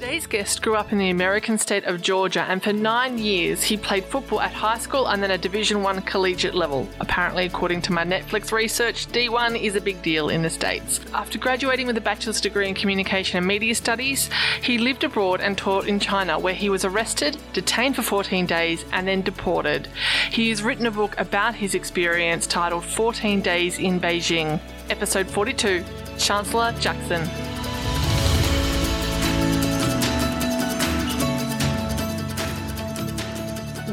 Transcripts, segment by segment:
Today's guest grew up in the American state of Georgia and for nine years he played football at high school and then a Division One collegiate level. Apparently, according to my Netflix research, D1 is a big deal in the States. After graduating with a bachelor's degree in communication and media studies, he lived abroad and taught in China where he was arrested, detained for 14 days, and then deported. He has written a book about his experience titled 14 Days in Beijing. Episode 42 Chancellor Jackson.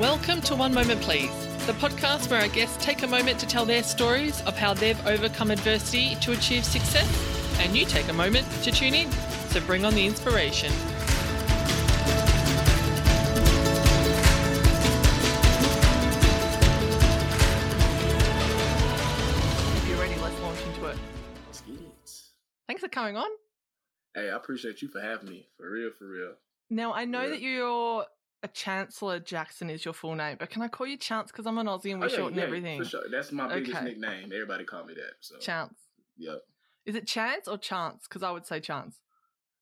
Welcome to One Moment Please, the podcast where our guests take a moment to tell their stories of how they've overcome adversity to achieve success, and you take a moment to tune in. So bring on the inspiration. If you're ready, let's launch into it. Let's get it. Thanks for coming on. Hey, I appreciate you for having me. For real, for real. Now, I know Yeah. that you're a Chancellor Jackson is your full name, but can I call you Chance because I'm an Aussie and we Oh, shorten yeah, everything? For sure. That's my biggest Okay. nickname. Everybody call me that. So Chance. Yep. Is it Chance or Chance? Because I would say Chance.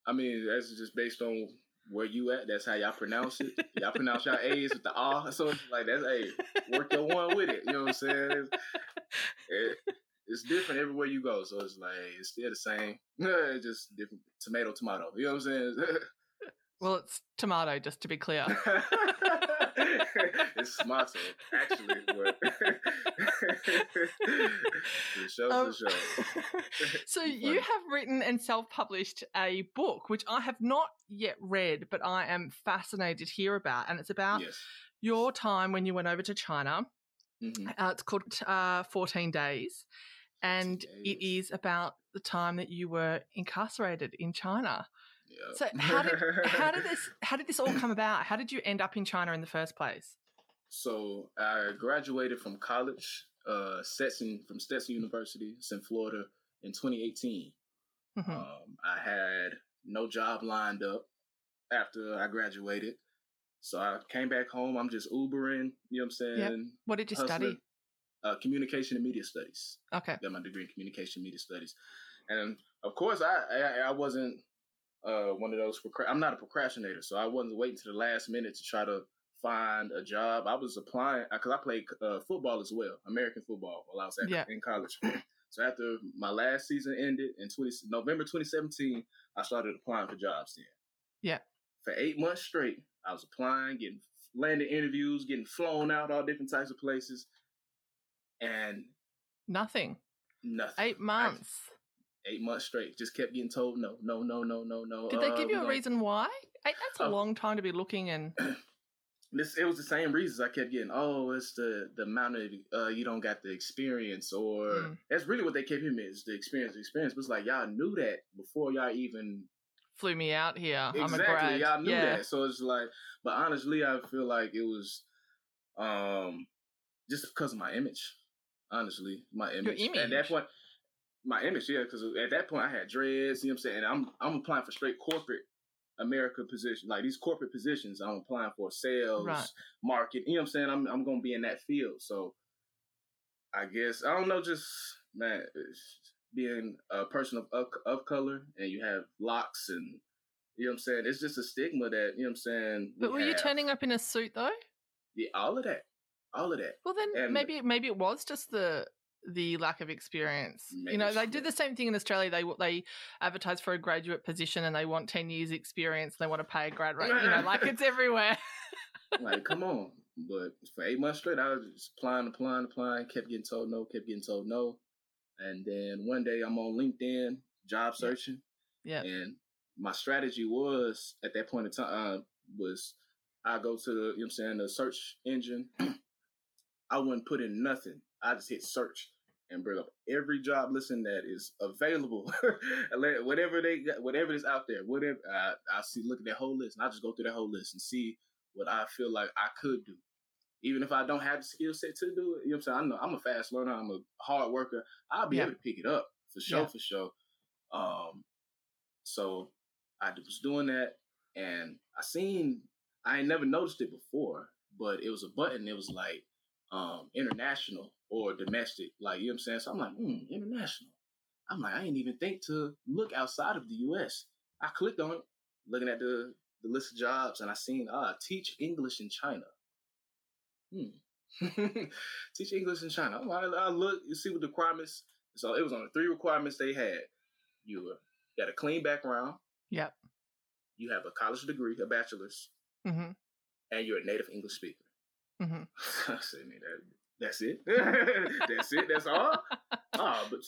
I mean, that's just based on where you at. That's how y'all pronounce it. y'all pronounce y'all A's with the R. So it's like that's hey, work your one with it. You know what I'm saying? It's, it- it's different everywhere you go. So it's like it's still the same. It's just different tomato, tomato. You know what I'm saying? Well, it's tomato, just to be clear. it's tomato, actually. But for sure, Um, for sure. so you have written and self-published a book, which I have not yet read, but I am fascinated to hear about, and it's about Yes. your time when you went over to China. Mhm. Uh, it's called uh, 14 Days, and it Days. is about the time that you were incarcerated in China. Yep. So how did how did this how did this all come about? How did you end up in China in the first place? So I graduated from college, uh, Stetson from Stetson University, it's in Florida, in 2018. Mhm. Um, I had no job lined up after I graduated, so I came back home. I'm just Ubering. You know what I'm saying? what did you hustling. study? Uh, communication and media studies. Okay. got my degree in communication media studies, and of course, I I, I wasn't uh, one of those. Procra- I'm not a procrastinator, so I wasn't waiting to the last minute to try to find a job. I was applying because I played uh, football as well, American football, while I was at, Yeah. in college. so after my last season ended in 20, November 2017, I started applying for jobs. Then, Yeah. for eight months straight, I was applying, getting landing interviews, getting flown out all different types of places, and Nothing. nothing. Eight months. Eight months straight. Just kept getting told no, no, no, no, no, no. Did they uh, give you a reason why? That's a Oh. long time to be looking and This it was the same reasons I kept getting. Oh, it's the the amount of uh, you don't got the experience, or Mm. that's really what they kept me is the experience. The experience, but it's like y'all knew that before y'all even flew me out here. I'm a exactly y'all knew yeah. that. So it's like, but honestly, I feel like it was um just because of my image. Honestly, my image. At image? that point, my image, yeah, because at that point I had dreads. You know what I'm saying? And I'm I'm applying for straight corporate America position, like these corporate positions. I'm applying for sales, Right. market. You know what I'm saying? I'm I'm gonna be in that field. So I guess I don't know. Just man, being a person of of, of color and you have locks and you know what I'm saying. It's just a stigma that you know what I'm saying. we But were you turning up in a suit though? Yeah, all of that, all of that. Well, then And- maybe maybe it was just the the lack of experience. you know, they do the same thing in Australia. They they advertise for a graduate position and they want ten years experience. And They want to pay a grad rate. You know, like it's everywhere. like, come on. But for eight months straight, I was just applying, applying, applying, kept getting told no, kept getting told no. And then one day I'm on LinkedIn, job searching, yeah. and my strategy was at that point in time uh, was I go to the, you know what I'm saying, the search engine. I wouldn't put in nothing. I just hit search and bring up every job listing that is available. Whatever they got, whatever is out there, whatever I, I see, look at that whole list, and I just go through that whole list and see what I feel like I could do. Even if I don't have the skill set to do it, you know what I'm saying? I know I'm a fast learner, I'm a hard worker. I'll be Yeah. able to pick it up for sure, Yeah. for sure. Um, so I was doing that, and I seen I ain't never noticed it before, but it was a button. It was like um, international or domestic, like you know what I'm saying. So I'm like, hmm, international. I'm like, I didn't even think to look outside of the U.S. I clicked on it, looking at the the list of jobs, and I seen ah teach English in China. Hmm. teach English in China. I, I look, you see what the requirements. So it was on the three requirements they had. You were you a clean background. Yep. You have a college degree, a bachelor's, Mm-hmm. and you're a native English speaker. Mm-hmm. I said, man, that, that's it. that's it. That's all. Oh, but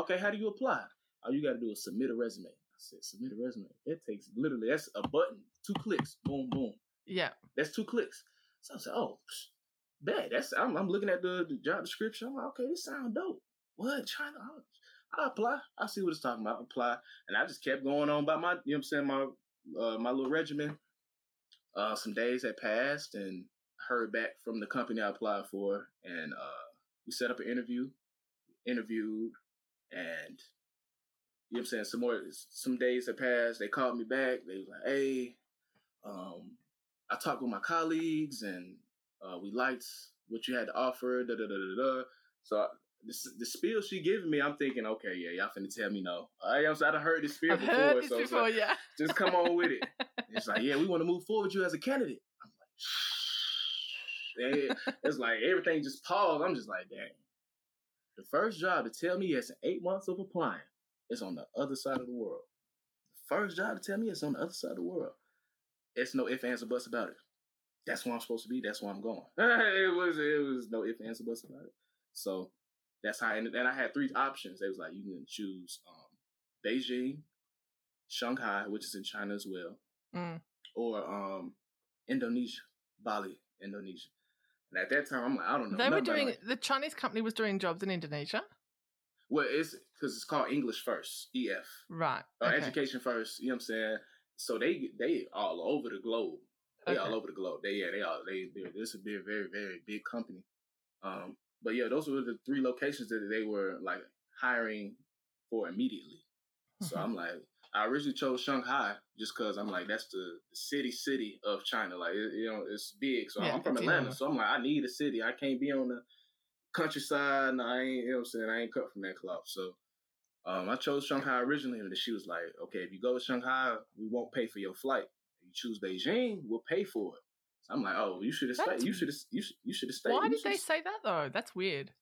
okay. How do you apply? All you got to do is submit a resume. I said, submit a resume. It takes literally that's a button, two clicks, boom, boom. Yeah. That's two clicks. So I said, oh, bet. That's I'm, I'm looking at the, the job description. I'm like, okay, this sounds dope. What China? I apply. I see what it's talking about. Apply, and I just kept going on by my, you know, what I'm saying my uh, my little regimen. Uh, some days had passed, and heard back from the company I applied for, and uh, we set up an interview. Interviewed, and you know what I'm saying. Some more, some days had passed. They called me back. They was like, "Hey, um, I talked with my colleagues, and uh, we liked what you had to offer." Da da da da da. So the, the spiel she giving me, I'm thinking, okay, yeah, y'all finna tell me no. I, I'm so I done heard this spiel I've before, heard this so before, like, yeah. just come on with it. It's like, yeah, we want to move forward with you as a candidate. I'm like, and it's like everything just paused. I'm just like, dang. The first job to tell me it's eight months of applying is on the other side of the world. The first job to tell me it's on the other side of the world. It's no ifs, ands, or buts about it. That's where I'm supposed to be. That's where I'm going. it was it was no ifs, ands, or buts about it. So that's how I ended. And I had three options. They was like, you can choose um, Beijing, Shanghai, which is in China as well, Mm. or um, Indonesia, Bali, Indonesia. And at that time, I'm like, I don't know. They were doing it. the Chinese company was doing jobs in Indonesia. Well, it's because it's called English first, EF, Right. or okay. education first. You know what I'm saying? So they they all over the globe. They all over the globe. They yeah they all they this would be a very very big company. Um, but yeah, those were the three locations that they were like hiring for immediately. So Mhm. I'm like, I originally chose Shanghai just because I'm like, that's the, city city of China. Like, it, you know, it's big. So Yeah, I'm from Atlanta. So I'm like, I need a city. I can't be on the countryside. No, I ain't, you know what I'm saying? I ain't cut from that cloth. So um, I chose Shanghai originally. And then she was like, okay, if you go to Shanghai, we won't pay for your flight. If you choose Beijing, we'll pay for it. So I'm like, oh, you should have stayed. You should have. You should. You should have stayed. Why You did they say that though? That's weird.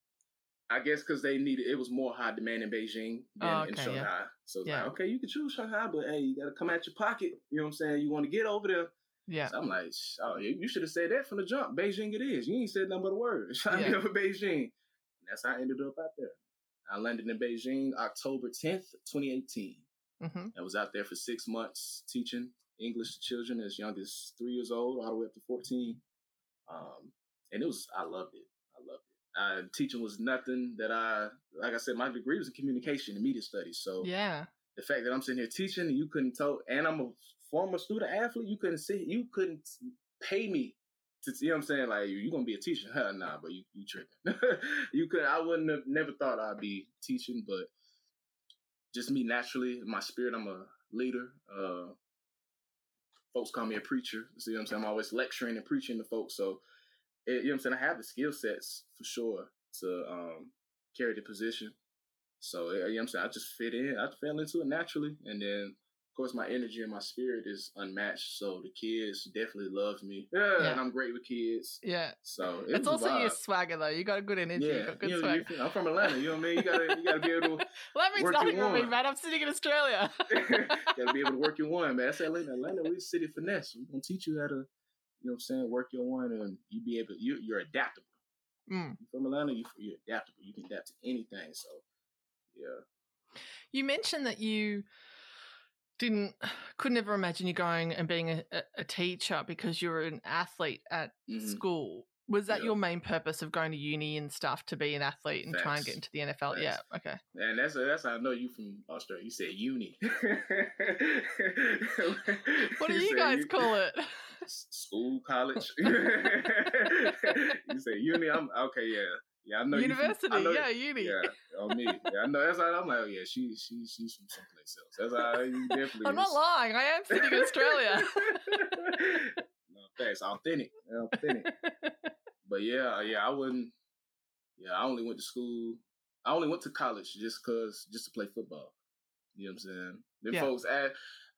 I guess because they needed it was more high demand in Beijing than Oh, in okay, yeah. Shanghai. So it's Yeah. like, okay, you can choose Shanghai, but hey, you gotta come out your pocket. You know what I'm saying? You want to get over there. Yeah. So I'm like, oh, you you should have said that from the jump. Beijing it is. You ain't said nothing but a word. Me Yeah. up for Beijing. And that's how I ended up out there. I landed in Beijing October 10th, 2018. hmm I was out there for six months teaching English to children as young as three years old, all the way up to 14. Um, and it was, I loved it. I. Uh, teaching was nothing that I, like I said, my degree was in communication and media studies. So Yeah. the fact that I'm sitting here teaching, and you couldn't tell, and I'm a former student athlete, you couldn't see, you couldn't pay me to, you know what I'm saying? Like, you're gonna be a teacher? Hell nah, but you, you tripping. you could, I wouldn't have never thought I'd be teaching, but just me naturally, my spirit, I'm a leader. Uh, folks call me a preacher. See what I'm saying? I'm always lecturing and preaching to folks. So, you know what I'm saying? I have the skill sets for sure to um, carry the position. So, you know what I'm saying? I just fit in. I fell into it naturally. And then, of course, my energy and my spirit is unmatched. So, the kids definitely love me. Yeah, Yeah. and I'm great with kids. Yeah. So, it It's a also your swagger though. You got a good energy. got good you know, swag. you- I'm from Atlanta. You know what I mean? You gotta, you gotta be able to Well, that means nothing you me, man. I'm sitting in Australia. gotta be able to work your one, man. That's Atlanta. Atlanta, we city finesse. We're gonna teach you how to, know what I'm saying, work your one and you be able you you're adaptable. Mm. You from Atlanta, you you're adaptable. You can adapt to anything. So yeah. You mentioned that you didn't could never imagine you going and being a, a, teacher because you were an athlete at Mhm. school. Was that Yeah. your main purpose of going to uni and stuff to be an athlete and try and get into the NFL? Facts. Yeah. Okay. And that's that's how I know you from Australia. You said uni. What do you guys call it? School, college. you say uni. I'm okay. Yeah, yeah. I know you from- University. I know- yeah, uni. Yeah, on me. Yeah, I know. That's how I'm like. Oh yeah, she she she's from someplace else. That's how you definitely. I'm not lying. I am sitting in Australia. no, thanks. Authentic. Authentic. But yeah, yeah, I wouldn't. Yeah, I only went to school. I only went to college just cause just to play football. You know what I'm saying? Then Yeah. folks, I,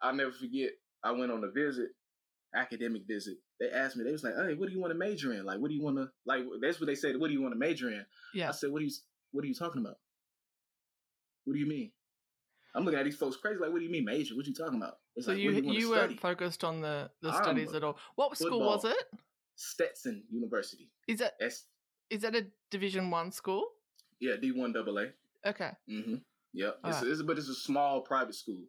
I'll never forget. I went on a visit, academic visit. They asked me, they was like, "Hey, what do you want to major in? Like, what do you want to like?" That's what they said. What do you want to major in? Yeah. I said, "What are you What are you talking about? What do you mean?" I'm looking at these folks crazy. Like, what do you mean major? What you talking about? It's So like, you you, you, weren't focused on the the studies at all. What school was it? Stetson University. Is that That's is that a Division One school? yeah, D one double A. Okay. Mm-hmm. Yep. It's, Alright. it's, but it's a small private school.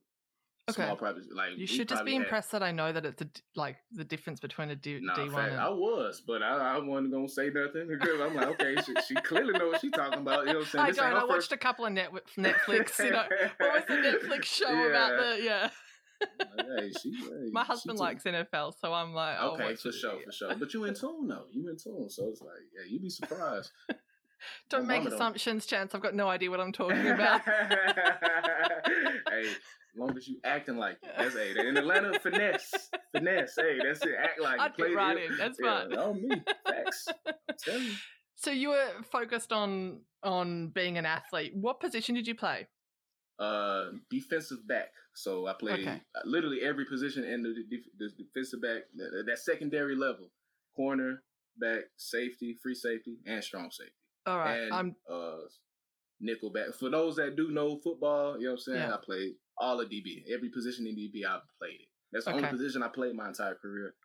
Okay. Small private like You should just be had- impressed that I know that it's a like the difference between a D Nah, D one. fact, I was, but I, I wasn't gonna say nothing because I'm like, okay, she, she clearly knows what she's talking about. You know what I'm saying? I This don't. I watched a couple of net- Netflix. You know, what was the Netflix show about the yeah? Hey, she, hey, My husband likes NFL, so I'm like, I'll Okay, for it, sure, for sure. But you in tune though. You in tune, so it's like, yeah, you'd be surprised. Don't My make mama don't. assumptions, Chance. I've got no idea what I'm talking about. hey, as long as you acting like it, that's hey. In Atlanta, finesse, finesse. Hey, that's it. Act like I'd it. right in. That's yeah, fine. On me, facts. You. So you were focused on on being an athlete. What position did you play? Uh, defensive back. So I played Okay. literally every position in the, def- the defensive back, that, that secondary level, corner, back, safety, free safety, and strong safety. All right, and I'm uh nickel back. For those that do know football, you know what I'm saying? Yeah. I played all of DB. Every position in DB I played it. That's the only position I played my entire career.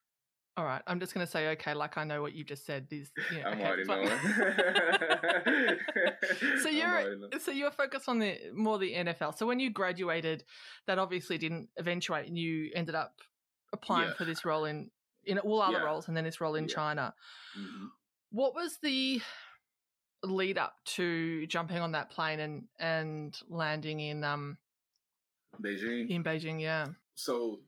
All right. I'm just gonna say okay, like I know what you just said. Is yeah, I'm okay, already fine. So you're so you're focused on the more the NFL. So when you graduated, that obviously didn't eventuate, and you ended up applying Yeah. for this role in in all other Yeah. roles, and then this role in Yeah. China. Mhm. What was the lead up to jumping on that plane and and landing in um Beijing. in Beijing? Yeah. so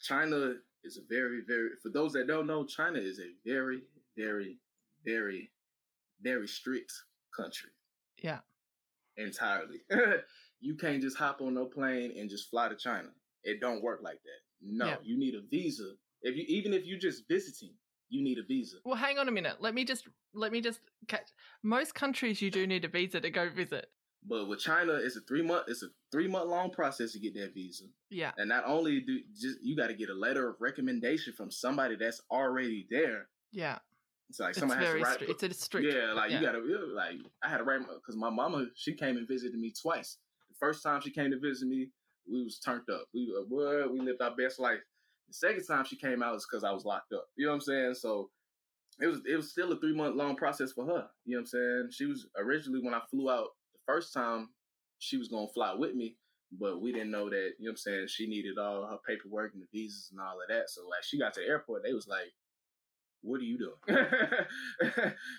China is a very, very for those that don't know, China is a very, very, very, very strict country. Yeah. Entirely. you can't just hop on no plane and just fly to China. It don't work like that. No, Yeah. you need a visa. If you even if you're just visiting, you need a visa. Well, hang on a minute. Let me just let me just catch. Most countries you do need a visa to go visit. But with China, it's a three month it's a three month long process to get that visa. Yeah. And not only do just you got to get a letter of recommendation from somebody that's already there. Yeah. It's like It's somebody has to write. strict. It's a strict. Yeah, like yeah. you gotta yeah, like I had to write because my mama she came and visited me twice. The first time she came to visit me, we was turned up. We uh, what we lived our best life. The second time she came out was because I was locked up. You know what I'm saying? So it was it was still a three month long process for her. You know what I'm saying? She was originally when I flew out first time, she was gonna fly with me. But we didn't know that, you know what I'm saying, she needed all her paperwork and the visas and all of that. So like she got to the airport, they was like, what are you doing?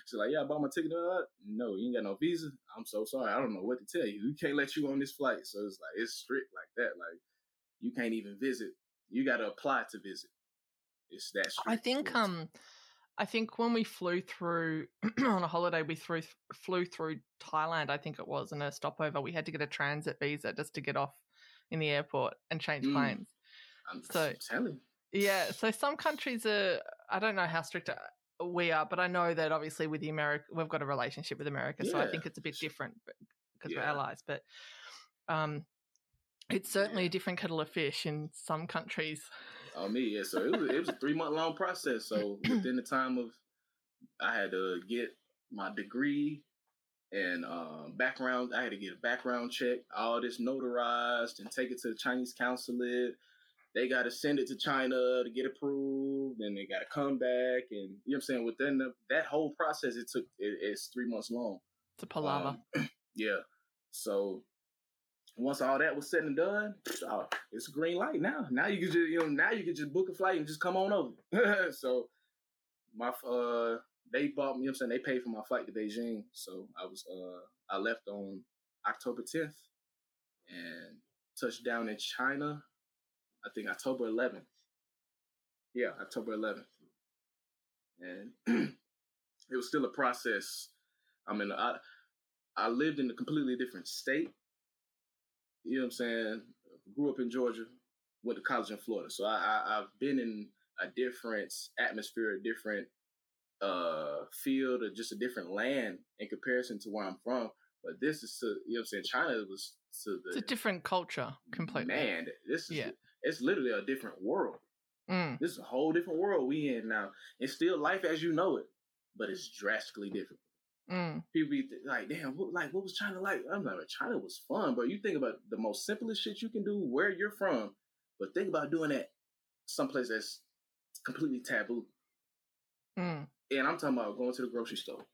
She's like, yeah, I bought my ticket. Uh, no, you ain't got no visa. I'm so sorry. I don't know what to tell you. We can't let you on this flight. So it's like, it's strict like that. Like, you can't even visit. You got to apply to visit. It's that strict. I think um I think when we flew through on a holiday we threw, flew through Thailand I think it was in a stopover we had to get a transit visa just to get off in the airport and change Mm. planes. I'm so- telling Yeah, so some countries are I don't know how strict uh, we are but I know that obviously with the America we've got a relationship with America so I think it's a bit different because we're allies but um it's certainly Yeah. a different kettle of fish in some countries. On me. Yeah, so it was it was a three month long process. So within the time of, I had to get my degree and um, background. I had to get a background check, all this notarized, and take it to the Chinese consulate. They got to send it to China to get approved, and they got to come back, and you know what I'm saying. Within the, that whole process, it took it, it's three months long. It's a palaver. Um, yeah. So once all that was said and done, oh, it's a green light now. Now you can just you know now you can just book a flight and just come on over. so my uh they bought me. You know I'm saying they paid for my flight to Beijing. So I was uh I left on October 10th and touched down in China. I think October 11th. Yeah, October 11th. And it was still a process. I mean, I I lived in a completely different state. You know what I'm saying? Grew up in Georgia, went to college in Florida. So I, I I've been in a different atmosphere, a different uh field, or just a different land in comparison to where I'm from. But this is to you know what I'm saying. China was to the. It's a different culture completely. man. This is Yeah. it's literally a different world. Mm. This is a whole different world we in now. It's still life as you know it, but it's drastically different. Mm. People be th- like, damn, what, like, what was China like? I'm like, China was fun, but You think about the most simplest shit you can do where you're from, but think about doing that someplace that's completely taboo. Mm. And I'm talking about going to the grocery store,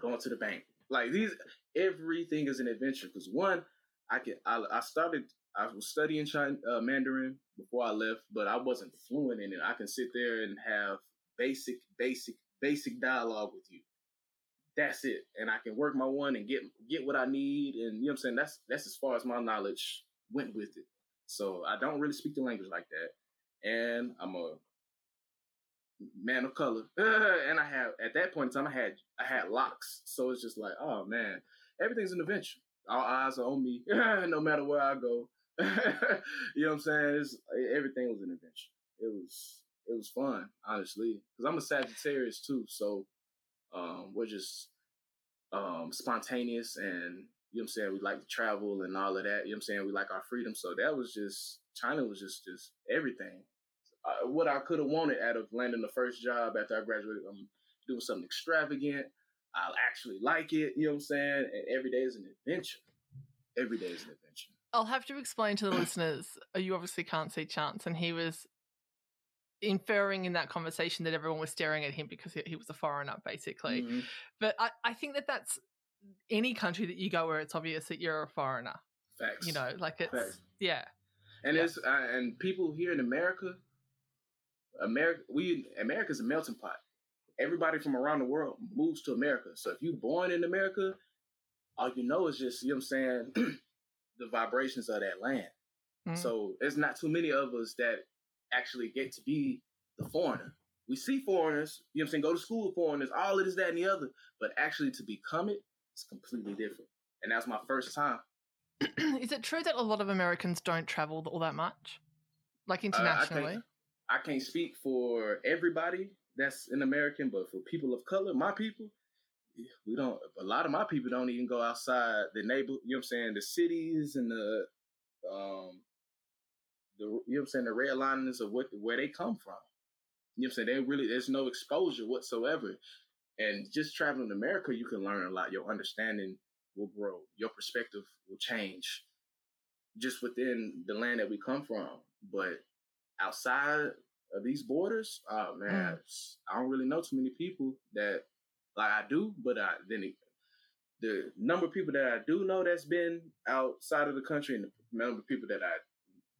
going to the bank. Like these, everything is an adventure. Because one, I can, I, I started, I was studying China, uh, Mandarin before I left, but I wasn't fluent in it. I can sit there and have basic, basic, basic dialogue with you. That's it, and I can work my one and get get what I need, and you know what I'm saying. That's that's as far as my knowledge went with it. So I don't really speak the language like that, and I'm a man of color, and I have at that point in time I had I had locks, so it's just like, oh man, everything's an adventure. All eyes are on me, no matter where I go. you know what I'm saying? It's, everything was an adventure. It was it was fun, honestly, because I'm a Sagittarius too, so um, we're just um, spontaneous and you know what I'm saying? We like to travel and all of that. You know what I'm saying? We like our freedom. So that was just China was just just everything. Uh, what I could have wanted out of landing the first job after I graduated, I'm doing something extravagant. I actually like it. You know what I'm saying? And every day is an adventure. Every day is an adventure. I'll have to explain to the listeners. uh, You obviously can't see Chance, and he was inferring in that conversation that everyone was staring at him because he, he was a foreigner, basically. Mhm. But I, I think that that's any country that you go where it's obvious that you're a foreigner. Facts. You know, like it's Facts. yeah, And Yeah. it's uh, and people here in America, America, we America's a melting pot. Everybody from around the world moves to America. So if you're born in America, all you know is just you know what I'm saying, the vibrations of that land. Mm. So there's not too many of us that actually get to be the foreigner. We see foreigners, you know what I'm saying, go to school with foreigners, all of this, that, and the other, but actually to become it, it's completely different. And that's my first time. is it true that a lot of Americans don't travel all that much, like Uh, I internationally? can't, I can't speak for everybody that's an American, but for people of color, my people, we don't. A lot of my people don't even go outside the neighbor. You know what I'm saying? The cities and the, um, the you know what I'm saying? The red linings of what where they come from. You know what I'm saying? They really there's no exposure whatsoever, and just traveling to America, you can learn a lot. Your understanding will grow. Your perspective will change, just within the land that we come from. But outside of these borders, oh man, mm. I don't really know too many people that like I do, but I then it, the number of people that I do know that's been outside of the country and the number of people that I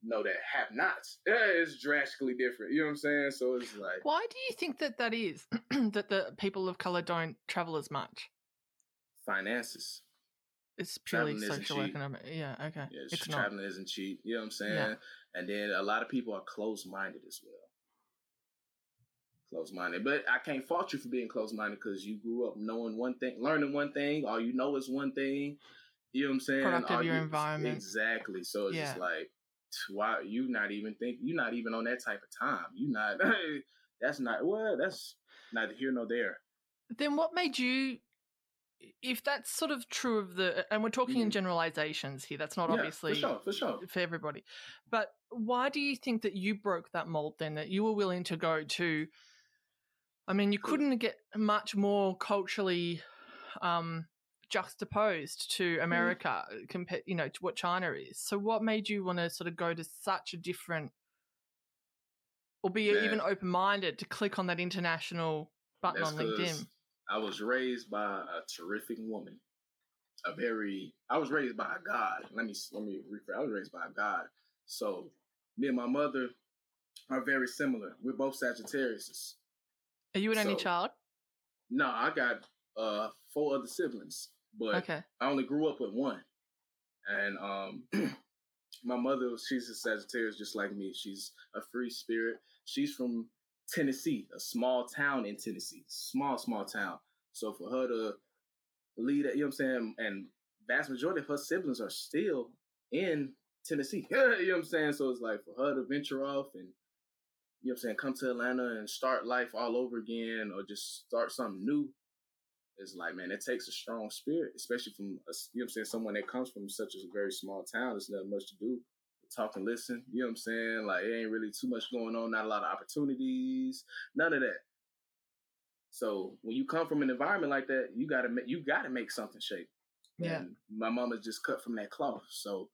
know that have nots is drastically different. You know what I'm saying? So it's like Why do you think that that is? that the people of color don't travel as much? finances. It's purely social economic. Yeah, okay. Yeah, it's not. traveling isn't cheap. You know what I'm saying? Yeah. And then a lot of people are closed minded as well. Closed minded, but I can't fault you for being closed minded because you grew up knowing one thing, learning one thing. All you know is one thing. You know what I'm saying? Product of All your you- environment. Exactly. So it's just like, why you not even think You're not even on that type of time? You not. that's not well. That's neither here nor there. Then what made you? If that's sort of true of the, and we're talking in Mhm. generalizations here. That's not Yeah, obviously for sure, for sure. for everybody. But why do you think that you broke that mold then? That you were willing to go to? I mean, you couldn't get much more culturally um, juxtaposed to America compared, you know, to what China is. So, what made you want to sort of go to such a different, or be Man. even open minded to click on that international button That's on LinkedIn? I was raised by a terrific woman. A very, I was raised by a God. Let me let me rephrase. I was raised by a God. So me and my mother are very similar. We're both Sagittarius. Are you an only child? No, I got uh four other siblings, but Okay. I only grew up with one. And um my mother, she's a Sagittarius just like me. She's a free spirit. She's from Tennessee, a small town in Tennessee. Small, small town. So for her to lead you know what I'm saying, and vast majority of her siblings are still in Tennessee. you know what I'm saying? So it's like for her to venture off and you know what I'm saying, come to Atlanta and start life all over again or just start something new it's like, man, it takes a strong spirit, especially from, a, you know what I'm saying, someone that comes from such a very small town. There's not much to do talk and listen. You know what I'm saying? Like it ain't really too much going on, not a lot of opportunities, none of that. So when you come from an environment like that, you gotta make you gotta make something shake. Yeah. And my mama's just cut from that cloth. So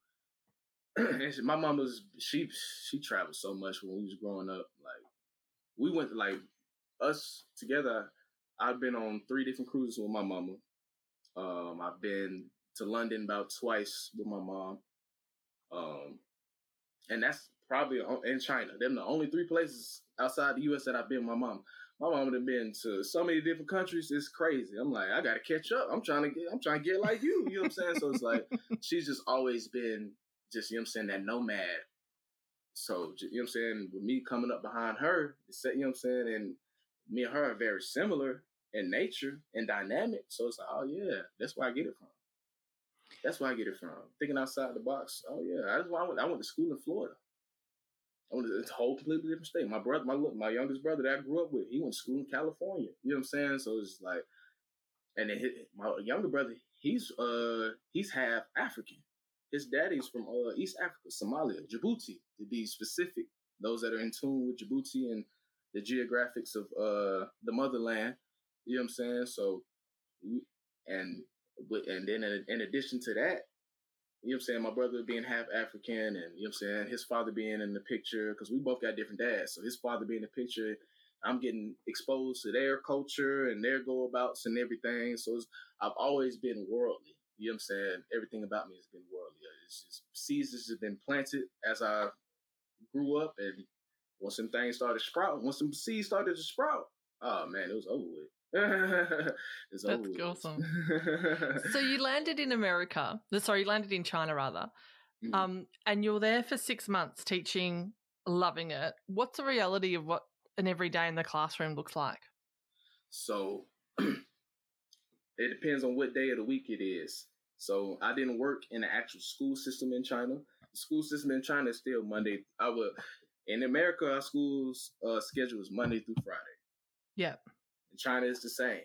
my mama's she she traveled so much when we was growing up. Like we went like us together. I've been on three different cruises with my mama. Um, I've been to London about twice with my mom. Um, and that's probably in China. Them the only three places outside the U.S. that I've been with my mom. My mom have been to so many different countries. It's crazy. I'm like, I gotta catch up. I'm trying to get. I'm trying to get like you. You know what I'm saying? So it's like she's just always been just you know what I'm saying that nomad. So you know what I'm saying with me coming up behind her, you know what I'm saying, and me and her are very similar in nature and dynamic. So it's like, oh yeah, that's where I get it from. That's where I get it from. Thinking outside the box. Oh yeah, that's why I went. I went to school in Florida. I went to a whole completely different state. My brother, my my youngest brother that I grew up with, he went to school in California. You know what I'm saying? So it's like, and then his, my younger brother, he's uh he's half African. His daddy's from uh, East Africa, Somalia, Djibouti, to be specific. Those that are in tune with Djibouti and the geographics of uh the motherland. You know what I'm saying? So, and and then in, addition to that, you know what I'm saying? My brother being half African and, you know what I'm saying? His father being in the picture, because we both got different dads. So his father being in the picture, I'm getting exposed to their culture and their go abouts and everything. So I've always been worldly. You know what I'm saying? Everything about me has been worldly. It's just seeds have been planted as I grew up. And once some things started sprouting, once some seeds started to sprout, oh man, it was over with. That's awesome. so you landed in America. Sorry, you landed in China rather. Mm-hmm. Um, and you're there for six months teaching, loving it. What's the reality of what an everyday in the classroom looks like? So it depends on what day of the week it is. So I didn't work in the actual school system in China. The school system in China is still Monday. I would in America, our school's uh, schedule is Monday through Friday. Yeah. In China, it's the same.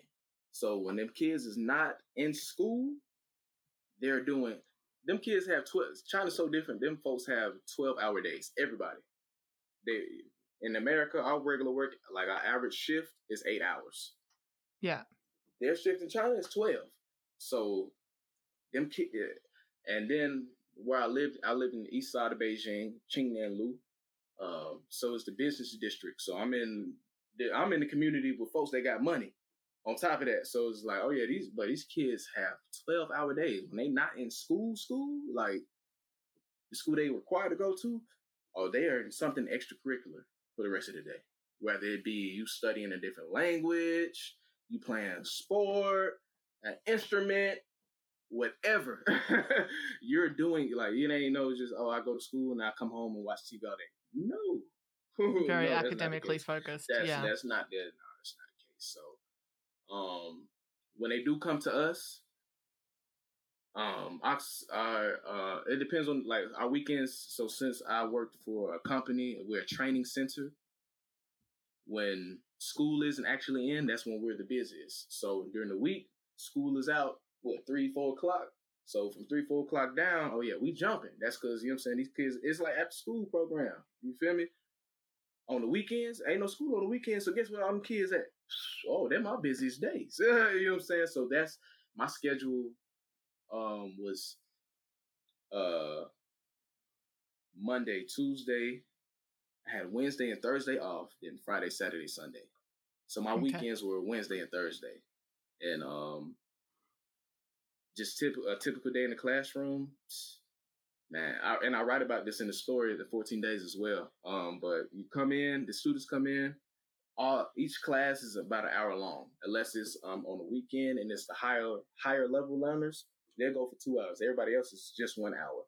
So when them kids is not in school, they're doing. Them kids have twelve. China's so different. Them folks have twelve hour days. Everybody. They in America, our regular work, like our average shift, is eight hours. Yeah. Their shift in China is twelve. So them kids, and then where I lived, I lived in the east side of Beijing, Qingnanlu. Um, so it's the business district. So I'm in I'm in the community with folks that got money. On top of that, so it's like, oh yeah, these but these kids have twelve hour days when they not in school. School like the school they required to go to, or oh, they are in something extracurricular for the rest of the day. Whether it be you studying a different language, you playing sport, an instrument, whatever you're doing. Like you ain't know just oh I go to school and I come home and watch TV all day. No, very no, academically focused. That's, yeah, that's not that. No, that's not the case. So, um, when they do come to us, um, our, uh, it depends on like our weekends. So since I worked for a company, we're a training center. When school isn't actually in, that's when we're the busiest. So during the week, school is out. What three, four o'clock? So from three, four o'clock down, oh yeah, we jumping. That's because you know what I'm saying. These kids, it's like after school program. You feel me? on the weekends. Ain't no school on the weekends, so guess where all them kids at? Oh, they're my busiest days. you know what I'm saying? So that's my schedule. Um, was uh Monday, Tuesday. I had Wednesday and Thursday off, then Friday, Saturday, Sunday. So my okay. weekends were Wednesday and Thursday, and um, just tip, a typical day in the classroom man, I, and I write about this in the story, the 14 days as well. Um, but you come in, the students come in, all each class is about an hour long, unless it's um on the weekend and it's the higher higher level learners. They'll go for two hours. Everybody else is just one hour.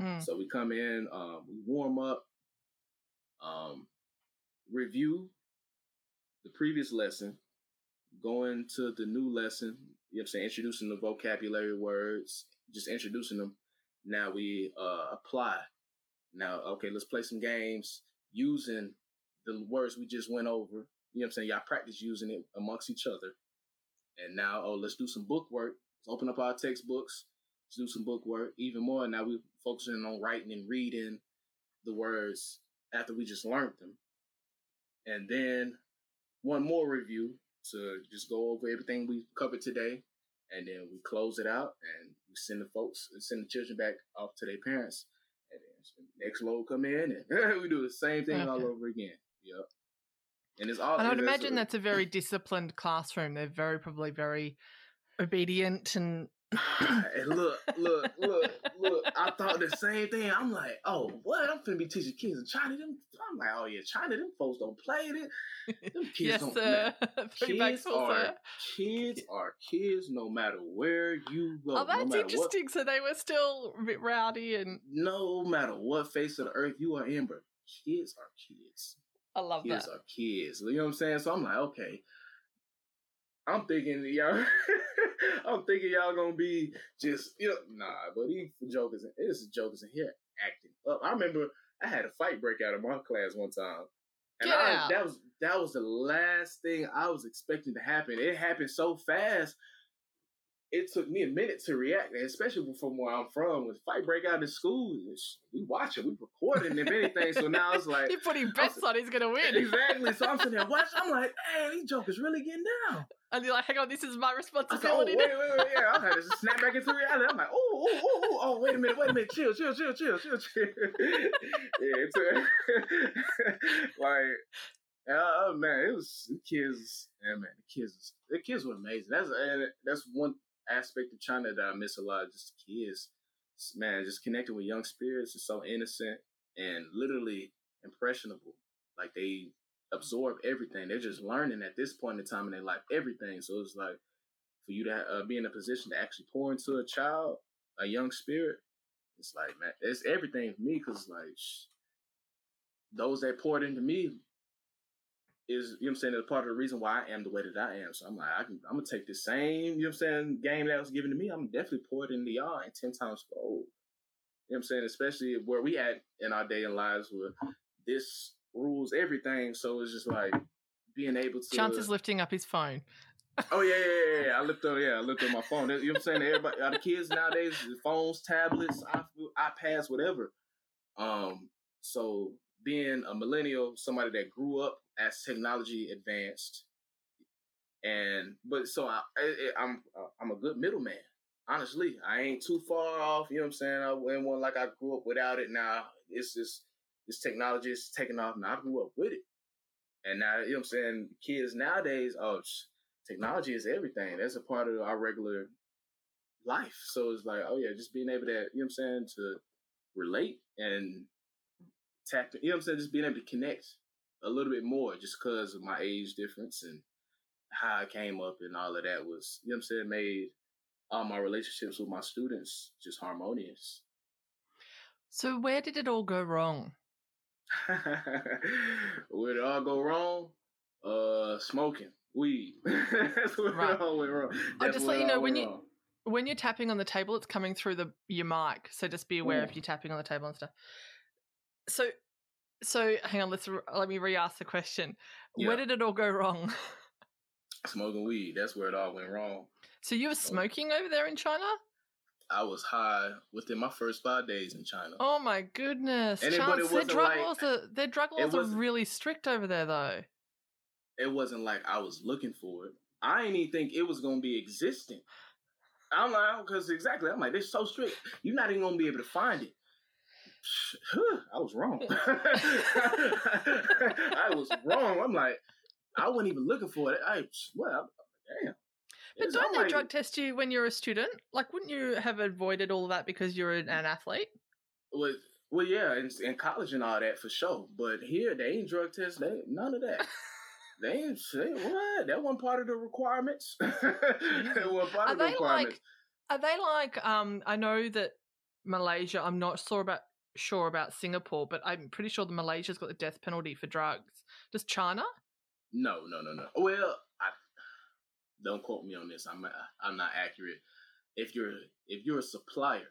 Mm. So we come in, um, we warm up, um, review the previous lesson, going to the new lesson. You know what I'm saying? Introducing the vocabulary words, just introducing them now we uh, apply. Now, okay, let's play some games using the words we just went over. You know what I'm saying? Y'all practice using it amongst each other. And now, oh, let's do some book work. Let's open up our textbooks. Let's do some book work. Even more, now we're focusing on writing and reading the words after we just learned them. And then one more review to just go over everything we covered today. And then we close it out and we send the folks, send the children back off to their parents. And then next load come in and we do the same thing okay. all over again. Yep. And it's all. And I'd imagine a, that's a very disciplined classroom. They're very probably very obedient and and look, look, look, look. I thought the same thing. I'm like, oh, what? I'm finna be teaching kids in China. Them, I'm like, oh yeah, China. Them folks don't play it. Them kids yes, don't. Sir. kids are kids are kids, no matter where you go. Oh, that's no interesting. What, so they were still a bit rowdy and. No matter what face of the earth you are in, but kids are kids. I love kids that. are kids. You know what I'm saying? So I'm like, okay. I'm thinking y'all. I'm thinking y'all gonna be just you know nah, but these jokers, it's jokers in here acting up. I remember I had a fight break out in my class one time, and Get I, out. that was that was the last thing I was expecting to happen. It happened so fast it took me a minute to react, especially from where I'm from. With fight break out in school, we watch it, we recording, if anything. So now it's like you're putting bets on he's gonna win. Exactly. So I'm sitting there watching. I'm like, hey, these jokers really getting down. And you're like, hang on, this is my oh, responsibility. Said, oh, wait, wait, wait, yeah. I had to snap back into reality. I'm like, oh, oh, oh, oh, oh, oh, wait a minute, wait a minute, chill, chill, chill, chill, chill, chill. yeah, it's a, like, oh man, it was the kids. Yeah, man, the kids, the kids were amazing. That's and that's one aspect of China that I miss a lot. Just the kids, man, just connecting with young spirits is so innocent and literally impressionable. Like they absorb everything. They're just learning at this point in time in their life everything. So it's like for you to uh, be in a position to actually pour into a child, a young spirit. It's like man, it's everything for me because like sh- those that poured into me is you know what I'm saying is part of the reason why I am the way that I am. So I'm like, I can I'm gonna take the same, you know what I'm saying, game that was given to me, I'm definitely pour it into y'all and ten times fold. You know what I'm saying? Especially where we at in our day and lives with this rules everything. So it's just like being able to Chance is lifting up his phone. oh yeah, yeah, yeah, yeah. I lift up, yeah, I lift up my phone. You know what I'm saying? Everybody, the kids nowadays, phones, tablets, iPads, whatever. Um, so being a millennial, somebody that grew up as technology advanced, and but so I, I I'm I'm a good middleman. Honestly, I ain't too far off. You know what I'm saying? I went one like I grew up without it. Now it's just this technology is taking off. Now I grew up with it, and now you know what I'm saying. Kids nowadays, oh, technology is everything. That's a part of our regular life. So it's like, oh yeah, just being able to, you know what I'm saying, to relate and tap, you know what I'm saying, just being able to connect a little bit more just because of my age difference and how I came up and all of that was, you know what I'm saying, made all my relationships with my students just harmonious. So where did it all go wrong? where did it all go wrong? Uh, smoking weed. That's where right. it all went wrong. I'll just let you know when you wrong. when you're tapping on the table, it's coming through the your mic. So just be aware Ooh. if you're tapping on the table and stuff. So so hang on, let's let me re-ask the question. Yeah. Where did it all go wrong? Smoking weed. That's where it all went wrong. So you were smoking over there in China? I was high within my first five days in China. Oh my goodness! And Chance, it, their drug like, laws are their drug laws are really strict over there, though. It wasn't like I was looking for it. I didn't even think it was going to be existing. I'm like, because exactly, I'm like, they're so strict. You're not even going to be able to find it. I was wrong. I was wrong. I'm like, I wasn't even looking for it. I well, damn. But don't they drug test you when you're a student? Like, wouldn't you have avoided all of that because you're an, athlete? Well, well, yeah, in, in, college and all that for sure. But here, they ain't drug test. They none of that. they ain't say what. That wasn't part of the requirements. that wasn't part are of the requirements. Like, are they like? Um, I know that Malaysia. I'm not sure about sure about Singapore, but I'm pretty sure the Malaysia's got the death penalty for drugs. Does China? No, no, no, no. Well, don't quote me on this. I'm I'm not accurate. If you're if you're a supplier,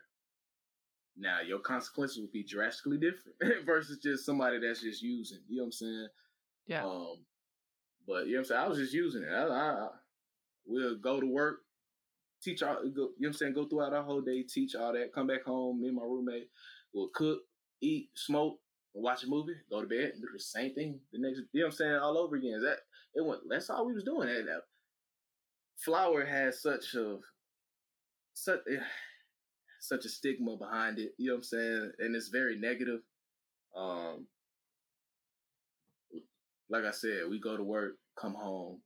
now your consequences will be drastically different versus just somebody that's just using. You know what I'm saying? Yeah. Um, but you know what I'm saying. I was just using it. I, I, I we'll go to work, teach all. Go, you know what I'm saying? Go throughout our whole day, teach all that. Come back home. Me and my roommate will cook, eat, smoke, watch a movie, go to bed, do the same thing the next. You know what I'm saying? All over again. Is That it went. That's all we was doing. That flower has such a such such a stigma behind it. You know what I'm saying? And it's very negative. Um, like I said, we go to work, come home.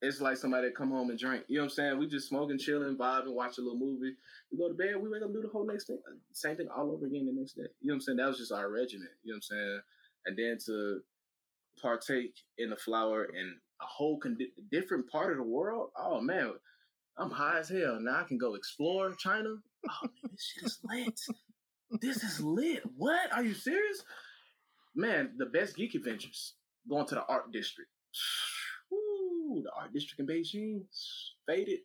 It's like somebody come home and drink. You know what I'm saying? We just smoking, chilling, vibing, watch a little movie. We go to bed, we wake up, do the whole next thing, same thing all over again the next day. You know what I'm saying? That was just our regimen. You know what I'm saying? And then to partake in the flower in a whole con- different part of the world. Oh man, I'm high as hell. Now I can go explore China. Oh man, this shit is lit. this is lit. What? Are you serious? Man, the best geek adventures going to the art district. Woo, the art district in Beijing faded.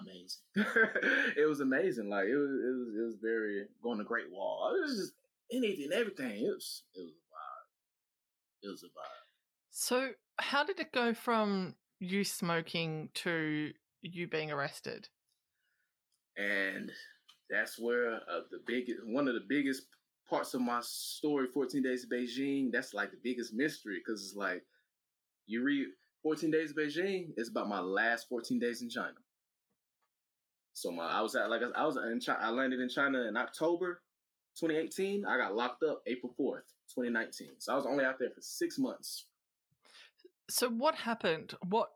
Amazing. it was amazing. Like it was, it was, it was very going to Great Wall. It was just anything, everything. It was, it was a vibe. It was a vibe. So, how did it go from you smoking to you being arrested? And that's where uh, the biggest, one of the biggest parts of my story, 14 Days of Beijing, that's like the biggest mystery because it's like you read 14 Days of Beijing, it's about my last 14 days in China. So my I was at like I was in China, I landed in China in October 2018. I got locked up April 4th, 2019. So I was only out there for six months. So what happened? What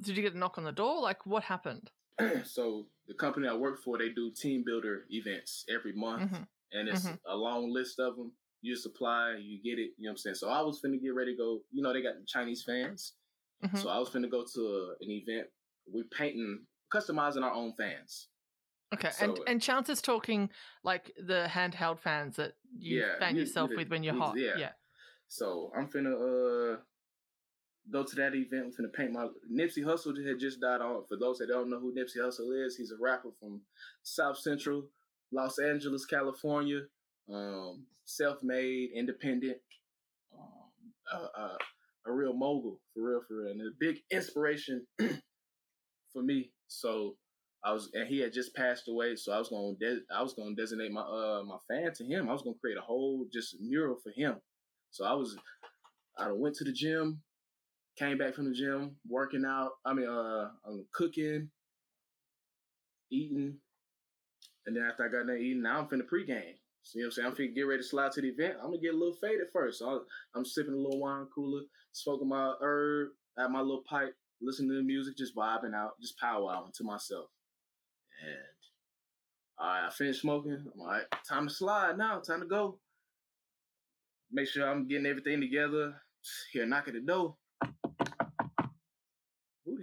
did you get a knock on the door? Like what happened? so the company I work for, they do team builder events every month. Mm-hmm and it's mm-hmm. a long list of them. You supply, you get it. You know what I'm saying? So I was finna get ready to go. You know, they got Chinese fans. Mm-hmm. So I was finna go to a, an event. We're painting, customizing our own fans. Okay, so, and and Chance is talking like the handheld fans that you yeah, fan you, yourself you, with when you're hot. Yeah. yeah. So I'm finna uh go to that event. I'm finna paint my Nipsey Hussle had just died on. For those that don't know who Nipsey Hussle is, he's a rapper from South Central Los Angeles, California. Um, self-made, independent, um, uh, uh, a real mogul for real, for real, and a big inspiration for me. So I was, and he had just passed away. So I was to de- I was to designate my uh my fan to him. I was to create a whole just mural for him. So I was, I went to the gym, came back from the gym, working out. I mean, uh, I'm cooking, eating, and then after I got done eating, now I'm finna pregame. See what I'm saying? I'm finna get ready to slide to the event. I'm gonna get a little faded first. So I'm sipping a little wine cooler, smoking my herb, at my little pipe, listening to the music, just vibing out, just powwowing to myself. And all right, I finished smoking. I'm all right, time to slide now. Time to go. Make sure I'm getting everything together. Here, knock at the door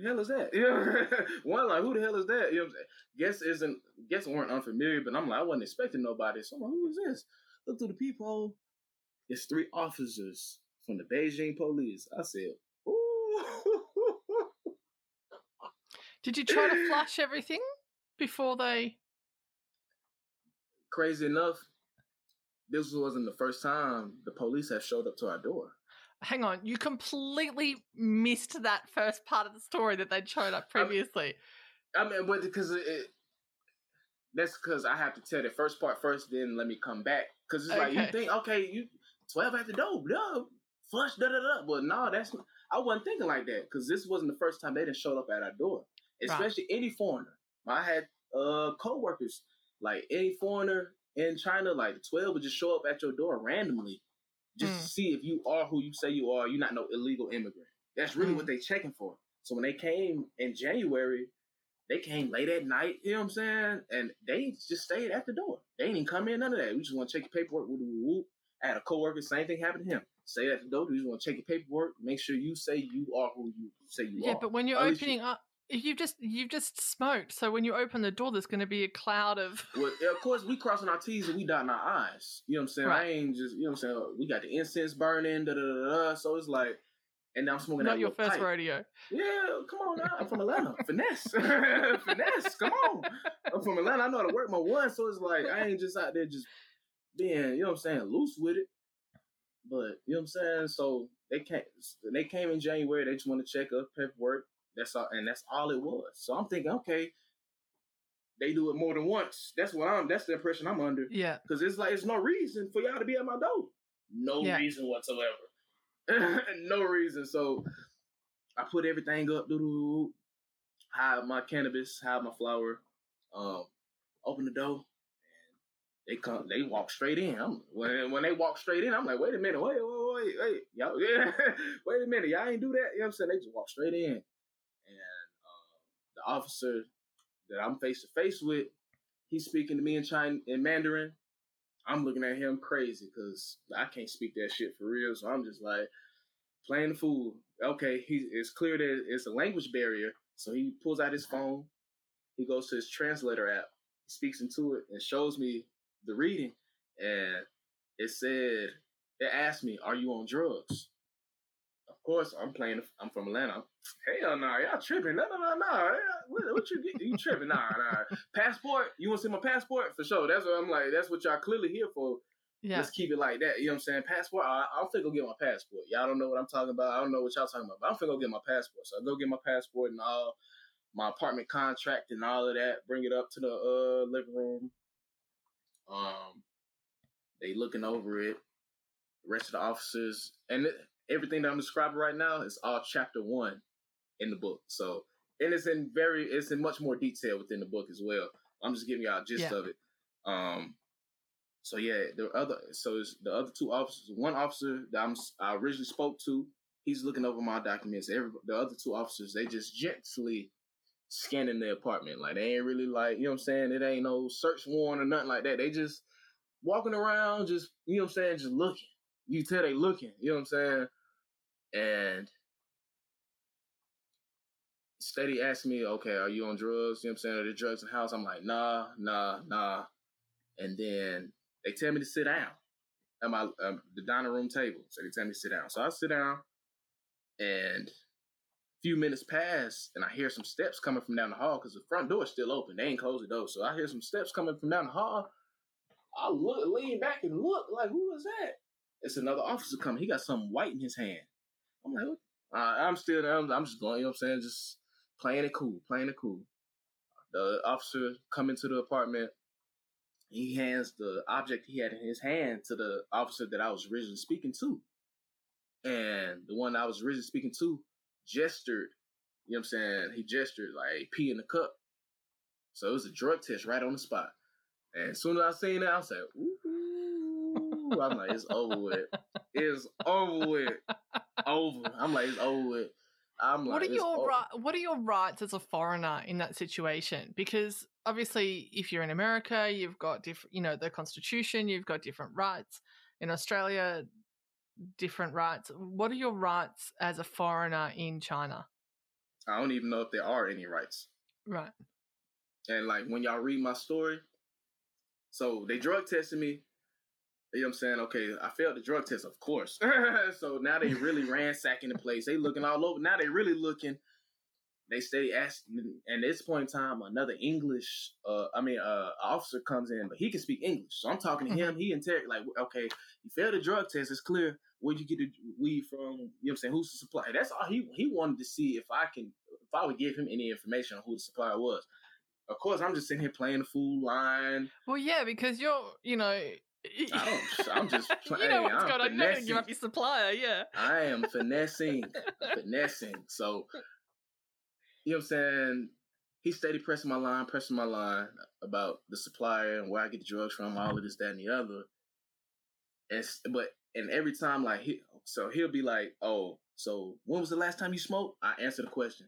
hell is that? Know, one like, who the hell is that? You know, guess isn't guess weren't unfamiliar, but I'm like, I wasn't expecting nobody. So I'm like, who is this? Look through the peephole. It's three officers from the Beijing police. I said, ooh. Did you try to flush everything before they? Crazy enough, this wasn't the first time the police have showed up to our door hang on, you completely missed that first part of the story that they'd shown up previously. I mean, I mean but because it, that's because I have to tell the first part first, then let me come back. Because it's okay. like you think, okay, you twelve at the door, no, flush, da da da. But no, that's I wasn't thinking like that because this wasn't the first time they didn't show up at our door, especially right. any foreigner. I had uh coworkers like any foreigner in China, like twelve would just show up at your door randomly just mm. to see if you are who you say you are. You're not no illegal immigrant. That's really mm. what they checking for. So when they came in January, they came late at night. You know what I'm saying? And they just stayed at the door. They didn't even come in. None of that. We just want to check your paperwork. Whoop, whoop. I had a coworker. Same thing happened to him. Stay at the door. We just want to check your paperwork. Make sure you say you are who you say you yeah, are. Yeah, but when you're At opening you, up, You've just you've just smoked, so when you open the door, there's going to be a cloud of. well, of course, we crossing our T's and we dotting our I's. You know what I'm saying? Right. I ain't just you know what I'm saying. Oh, we got the incense burning, da da da da. So it's like, and now I'm smoking. Not your first pipe. rodeo. Yeah, come on now. I'm from Atlanta. Finesse, finesse. Come on. I'm from Atlanta. I know how to work my one, so it's like I ain't just out there just being you know what I'm saying loose with it. But you know what I'm saying. So they came. They came in January. They just want to check up paperwork that's all, and that's all it was. So I'm thinking, okay, they do it more than once. That's what I'm. That's the impression I'm under. Yeah. Because it's like it's no reason for y'all to be at my door. No Yeah. reason whatsoever. no reason. So I put everything up, doo doo, hide my cannabis, hide my flower, um, open the door, they come. They walk straight in. I'm when when they walk straight in, I'm like, wait a minute, wait, wait, wait, wait, y'all, yeah, wait a minute, y'all ain't do that. You know what I'm saying? They just walk straight in, officer that I'm face to face with, he's speaking to me in China in Mandarin. I'm looking at him crazy because I can't speak that shit for real. So I'm just like playing the fool. Okay, he it's clear that it's a language barrier. So he pulls out his phone. He goes to his translator app. He speaks into it and shows me the reading. And it said, it asked me, "Are you on drugs?" Of course, I'm playing. I'm from Atlanta. Hell no, y'all tripping? No, no, no, no. What, what you get? You tripping? Nah, nah. Passport? You want to see my passport? For sure. That's what I'm like. That's what y'all clearly here for. Yeah. Let's keep it like that. You know what I'm saying? Passport. I, I'm finna go get my passport. Y'all don't know what I'm talking about. I don't know what y'all talking about. But I'm finna go get my passport. So I go get my passport and all my apartment contract and all of that. Bring it up to the uh, living room. Um, they looking over it. The rest of the officers and it, everything that I'm describing right now is all chapter one in the book. So and it's in very it's in much more detail within the book as well. I'm just giving y'all a gist Yeah. of it. Um, so yeah, the other so it's the other two officers. One officer that I'm I originally spoke to, he's looking over my documents. Every the other two officers, they just gently scanning the apartment. Like they ain't really like you know what I'm saying. It ain't no search warrant or nothing like that. They just walking around, just you know what I'm saying, just looking. You tell they looking. You know what I'm saying. And steady asking me, okay, are you on drugs? You know what I'm saying? Are there drugs in the house? I'm like, nah, nah, nah. And then they tell me to sit down at my um, the dining room table. So they tell me to sit down. So I sit down, and a few minutes pass, and I hear some steps coming from down the hall because the front door is still open. They ain't closed the door, so I hear some steps coming from down the hall. I look, lean back and look, like who is that? It's another officer coming. He got something white in his hand. I'm like? Uh, I'm still, I'm, I'm just going. You know what I'm saying? Just playing it cool, playing it cool. The officer come into the apartment. He hands the object he had in his hand to the officer that I was originally speaking to. And the one I was originally speaking to gestured, you know what I'm saying? He gestured like pee in the cup. So it was a drug test right on the spot. And as soon as I seen that, I was like, ooh. I'm like, it's over with. It's over with. Over. I'm like, it's over with. I'm like, what are your over. ri- what are your rights as a foreigner in that situation? Because obviously, if you're in America, you've got different, you know, the Constitution. You've got different rights. In Australia, different rights. What are your rights as a foreigner in China? I don't even know if there are any rights. Right. And like when y'all read my story, so they drug tested me. You know what I'm saying? Okay, I failed the drug test, of course. so now they really ransacking the place. They looking all over. Now they really looking. They stay asking. And at this point in time, another English, uh, I mean, uh, officer comes in, but he can speak English. So I'm talking to him. He interrogate like, okay, you failed the drug test. It's clear. Where'd you get the weed from? You know what I'm saying? Who's the supplier? That's all he he wanted to see if I can, if I would give him any information on who the supplier was. Of course, I'm just sitting here playing the fool line. Well, yeah, because you're, you know, I don't. I'm just. you know what's I'm going on. You're not going to give up your supplier, yeah. I am finessing, finessing. So, you know what I'm saying? He steady pressing my line, pressing my line about the supplier and where I get the drugs from, all of this, that, and the other. And but and every time like he, so he'll be like, "Oh, so when was the last time you smoked?" I answer the question,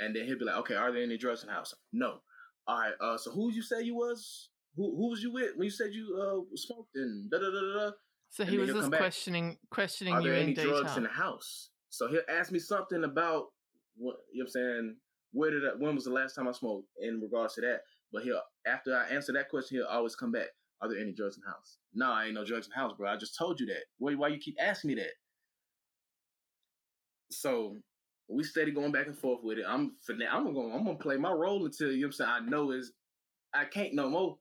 and then he'll be like, "Okay, are there any drugs in the house?" No. All right. Uh, so who you say you was? Who who was you with when you said you uh smoked and da da da da? So And he was just come back. questioning questioning Are you there any drugs in the house? So he'll ask me something about what you know what I'm saying. Where did I, when was the last time I smoked in regards to that? But he'll after I answer that question, he'll always come back. Are there any drugs in the house? No, I ain't no drugs in the house, bro. I just told you that. Why why you keep asking me that? So we steady going back and forth with it. I'm finna, I'm gonna I'm gonna play my role until you know what I'm saying. I know is I can't no more.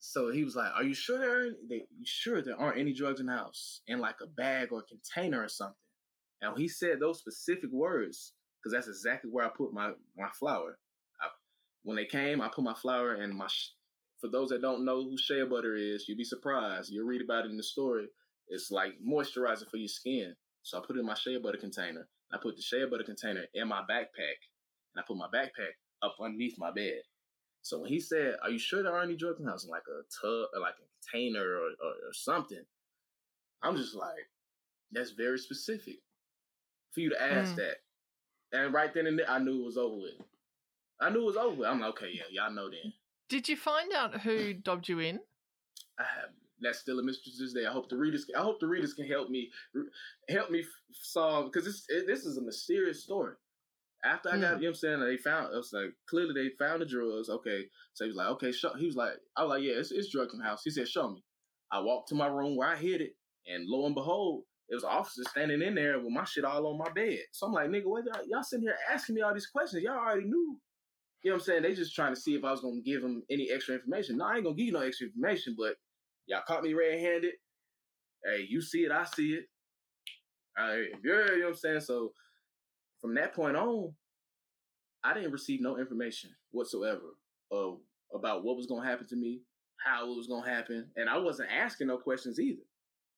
So he was like, "Are you sure there? Are, they, you sure there aren't any drugs in the house in like a bag or a container or something?" And he said those specific words, because that's exactly where I put my my flower. I, when they came, I put my flour and my. For those that don't know who shea butter is, you'd be surprised. You'll read about it in the story. It's like moisturizing for your skin. So I put it in my shea butter container. I put the shea butter container in my backpack, and I put my backpack up underneath my bed. So when he said, "Are you sure there aren't any drugs in the house?" in like a tub, or like a container, or, or, or something, I'm just like, that's very specific for you to ask mm. that. And right then and there, I knew it was over with. I knew it was over with. I'm like, okay, yeah, y'all know then. Did you find out who dobbed you in? I have. That's still a mystery to this day. I hope the readers. I hope the readers can help me, help me solve because this it, this is a mysterious story. After I got, mm. you know what I'm saying, they found, it was like, clearly they found the drugs. Okay. So he was like, okay, show, he was like, I was like, yeah, it's, it's drugs in the house. He said, show me. I walked to my room where I hid it. And lo and behold, it was officers standing in there with my shit all on my bed. So I'm like, nigga, what y'all, y'all sitting here asking me all these questions? Y'all already knew. You know what I'm saying? They just trying to see if I was gonna give them any extra information. No, I ain't gonna give you no extra information, but y'all caught me red handed. Hey, you see it, I see it. Right, you're, you know what I'm saying? So from that point on, I didn't receive no information whatsoever of about what was gonna happen to me, how it was gonna happen, and I wasn't asking no questions either.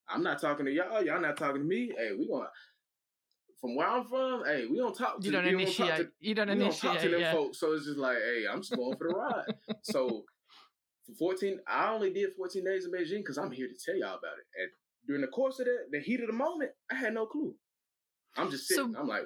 I'm not talking to y'all. Y'all not talking to me. Hey, we gonna from where I'm from. Hey, we don't talk. To, you don't initiate. Don't to, you don't we initiate. Don't talk to them yeah. folks. So it's just like, hey, I'm just going for the ride. so for 14, I only did 14 days in Beijing because I'm here to tell y'all about it. And during the course of that, the heat of the moment, I had no clue. I'm just sitting. So, I'm like,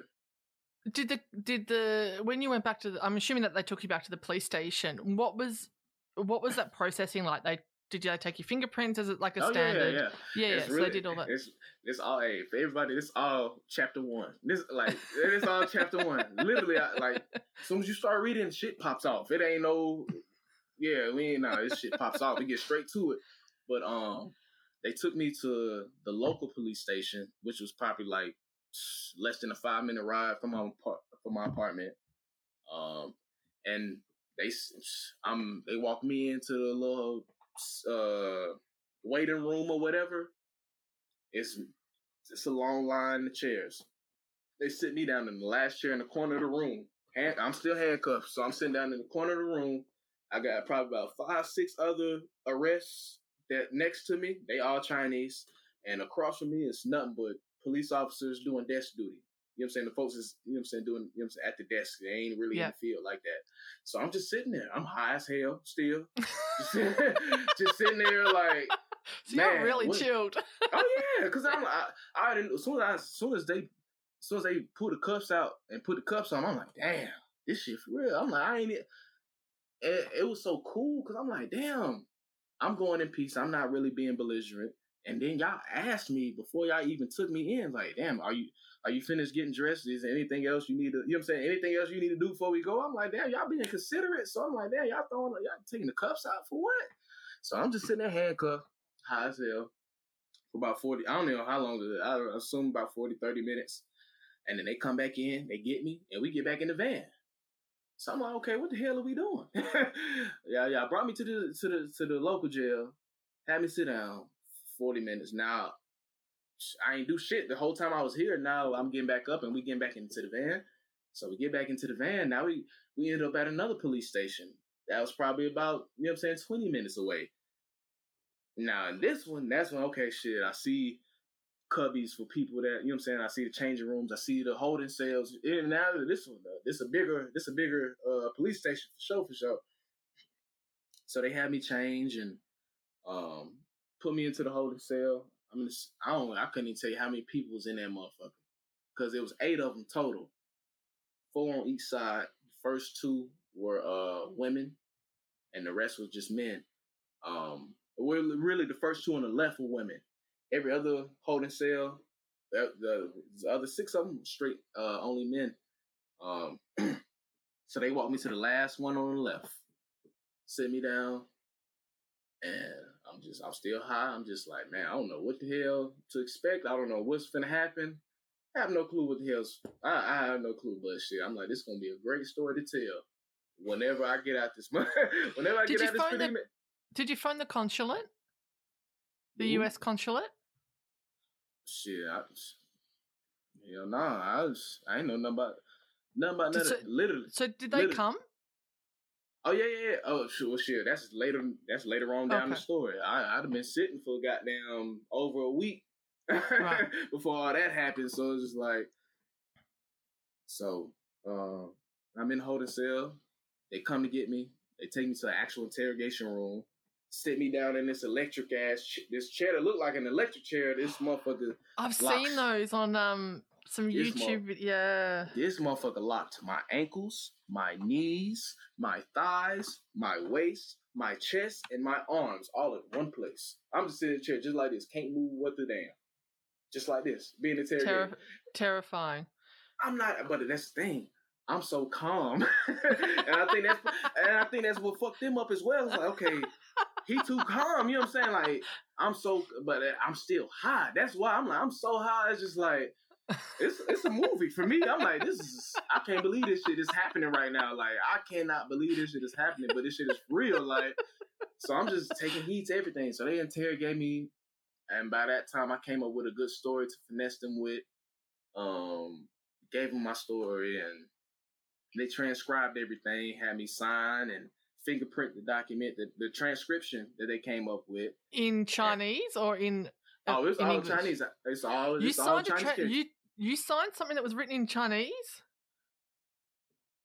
did the did the when you went back to the, I'm assuming that they took you back to the police station. What was what was that processing like? They did they take your fingerprints? Is it like a oh, standard? Yeah, yeah, yeah. yeah, yeah. so they did all that. It's, it's all hey for everybody. This all chapter one. This like it's all chapter one. Literally, I, like as soon as you start reading, shit pops off. It ain't no yeah. We ain't nah. This shit pops off. We get straight to it. But um, they took me to the local police station, which was probably like less than a five minute ride from my from my apartment. Um, and they I'm they walked me into the little uh, waiting room or whatever, it's it's a long line of chairs. They sit me down in the last chair in the corner of the room. And I'm still handcuffed, so I'm sitting down in the corner of the room. I got probably about five, six other arrests that next to me. They all Chinese, and across from me is nothing but police officers doing desk duty. You know what I'm saying? The folks is, you know what I'm saying, doing, you know what I'm saying, at the desk. They ain't really yeah. in the field like that. So I'm just sitting there. I'm high as hell still. just, just sitting there like, so man, you're really what? chilled. oh yeah, because I'm I, I didn't as soon as I, as soon as they as soon as they pull the cuffs out and put the cuffs on, I'm like, damn, this shit for real. I'm like, I ain't it. It, it was so cool because I'm like, damn, I'm going in peace. I'm not really being belligerent. And then y'all asked me before y'all even took me in, like, damn, are you are you finished getting dressed? Is there anything else you need to, you know what I'm saying? Anything else you need to do before we go? I'm like, damn, y'all being considerate. So I'm like, damn, y'all throwing, y'all taking the cuffs out for what? So I'm just sitting there handcuffed, high as hell, for about 40, I don't know how long, I assume about 40, 30 minutes. And then they come back in, they get me, and we get back in the van. So I'm like, okay, what the hell are we doing? yeah, yeah. Brought me to the to the to the local jail, had me sit down, 40 minutes. Now I ain't do shit the whole time I was here. Now I'm getting back up and we getting back into the van. So we get back into the van. Now we we end up at another police station. That was probably about, you know what I'm saying, 20 minutes away. Now in this one, that's when okay, shit, I see cubbies for people that, you know I'm saying, I see the changing rooms, I see the holding cells. And now this one, uh, this a bigger, this is a bigger uh, police station for sure, for sure. So they had me change and um, put me into the holding cell. I mean, I don't, I couldn't even tell you how many people was in that motherfucker because it was eight of them total, four on each side. The first two were uh women, and the rest was just men. Um, really the first two on the left were women. Every other holding cell, the, the, the other six of them straight uh only men. Um, so they walked me to the last one on the left, sit me down, and I'm just, I'm still high. I'm just like, man, I don't know what the hell to expect. I don't know what's gonna happen. I have no clue what the hell's. I, I have no clue, but shit, I'm like, this is gonna be a great story to tell. Whenever I get out this month, whenever I did get out this. The, did you find the consulate? The Ooh. U.S. consulate? Shit, I, hell no, nah, I was, I ain't know nothing about nothing about nothing. So, literally. So did they come? Oh yeah, yeah, yeah. Oh sure, well, shit. That's later. That's later on down okay. the story. I, I'd have been sitting for goddamn over a week right. before all that happened. So it's just like, so uh, I'm in holding cell. They come to get me. They take me to the actual interrogation room. Sit me down in this electric ass ch- this chair that looked like an electric chair. This motherfucker. I've locks. seen those on um some this YouTube. Mo- yeah. This motherfucker locked my ankles, my knees, my thighs, my waist, my chest, and my arms all in one place. I'm just sitting in the chair just like this. Can't move what the damn. Just like this. Being interrogated. Terri- terrifying. I'm not, but that's the thing. I'm so calm, and I think that's and I think that's what fucked them up as well. It's like, okay, he too calm. You know what I'm saying? Like, I'm so, but I'm still high. That's why I'm like, I'm so high. It's just like, it's it's a movie for me. I'm like, this is I can't believe this shit is happening right now. Like, I cannot believe this shit is happening, but this shit is real. Like, so I'm just taking heed to everything. So they interrogate me, and by that time, I came up with a good story to finesse them with. Um, gave them my story and they transcribed everything, had me sign and fingerprint the document, the, the transcription that they came up with in Chinese or in. Uh, oh, it's all English? Chinese. It's all. You it's signed all Chinese. Tra- you you signed something that was written in Chinese.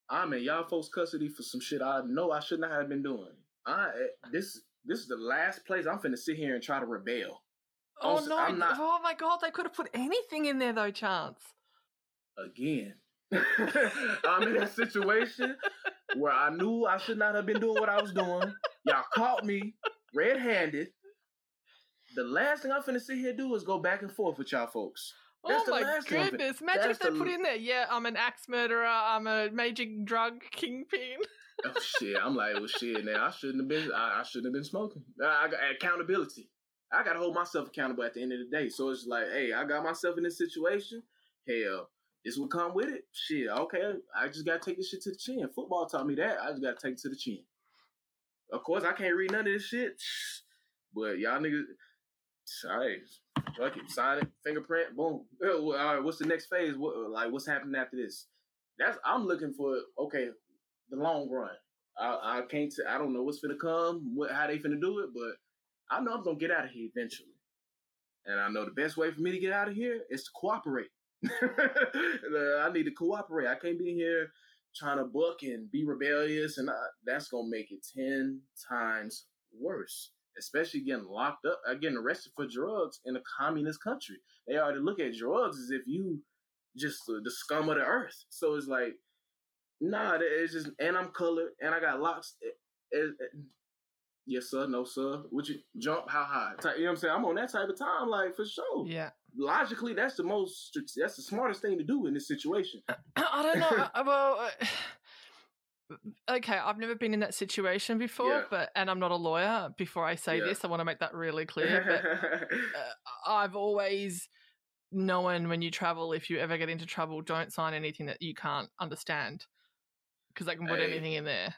Ah, I'm in y'all folks' custody for some shit I know I should not have been doing. I eh, this this is the last place I'm finna sit here and try to rebel. Oh no! I'm not, oh my god! They could have put anything in there though, Chance. Again, I'm in a situation where I knew I should not have been doing what I was doing. Y'all caught me red-handed. The last thing I'm finna sit here do is go back and forth with y'all folks. That's oh my goodness! Imagine That's if they the... put in there, yeah, I'm an axe murderer, I'm a major drug kingpin. oh shit! I'm like, well, shit. Now I shouldn't have been. I, I shouldn't have been smoking. I, I got accountability. I got to hold myself accountable at the end of the day. So it's like, hey, I got myself in this situation. Hell, this will come with it. Shit, okay. I just gotta take this shit to the chin. Football taught me that. I just gotta take it to the chin. Of course, I can't read none of this shit, but y'all niggas, right, fuck it, sign it, fingerprint, boom. All right, what's the next phase? What, like, what's happening after this? That's I'm looking for. Okay, the long run. I, I can't. I don't know what's gonna come, what how they finna do it, but I know I'm gonna get out of here eventually. And I know the best way for me to get out of here is to cooperate. I need to cooperate. I can't be here trying to book and be rebellious, and I, that's gonna make it ten times worse. Especially getting locked up, uh, getting arrested for drugs in a communist country. They already look at drugs as if you just the, the scum of the earth. So it's like, nah, it's just, and I'm colored, and I got locks. It, it, it, yes sir, no sir. Would you jump how high? You know what I'm saying? I'm on that type of time, like for sure. Yeah logically, that's the most that's the smartest thing to do in this situation. I don't know. Well, uh, okay, I've never been in that situation before, yeah. but and I'm not a lawyer. Before I say yeah. this, I want to make that really clear. But uh, I've always known when you travel, if you ever get into trouble, don't sign anything that you can't understand because they can put hey, anything in there.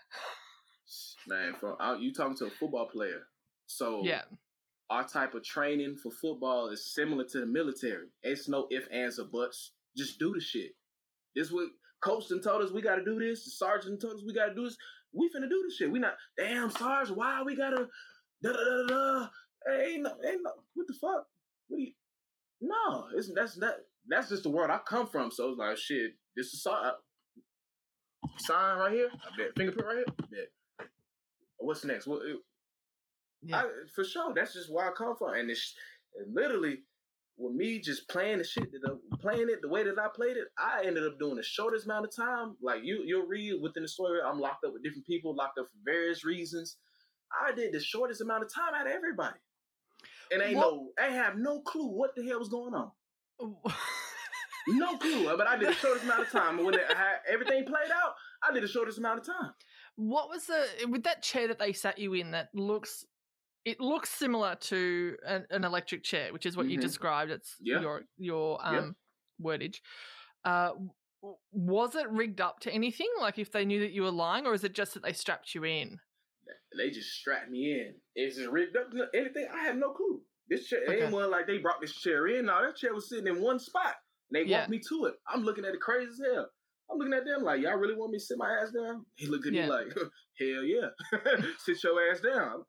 Man, you talking to a football player, so yeah, our type of training for football is similar to the military. It's no ifs, ands, or buts. Just do the shit. This what coach and told us we got to do this. The sergeant told us we got to do this. We finna do this shit. We not damn sarge. Why we gotta da da da da? Hey, ain't no, ain't no. What the fuck? What do you? No, it's that's that. That's just the world I come from. So it's like shit. This is sign. Sign right here. I bet fingerprint right here. I bet. What's next? What? Yeah. I, for sure. That's just where I come from. And it's and literally with me just playing the shit that I'm playing it the way that I played it, I ended up doing the shortest amount of time. Like you you'll read within the story, I'm locked up with different people, locked up for various reasons. I did the shortest amount of time out of everybody. And ain't what? no I have no clue what the hell was going on. no clue. But I did the shortest amount of time. And when it, everything played out, I did the shortest amount of time. What was the with that chair that they sat you in that looks it looks similar to an, an electric chair, which is what mm-hmm. you described. It's yeah. your your um, yeah. wordage. Uh, was it rigged up to anything? Like if they knew that you were lying, or is it just that they strapped you in? They just strapped me in. Is it rigged up to anything? I have no clue. This chair okay. ain't one like they brought this chair in. Now that chair was sitting in one spot. And they yeah. walked me to it. I'm looking at it crazy as hell. I'm looking at them like, y'all really want me to sit my ass down? He looked at Yeah. me like, hell yeah, sit your ass down.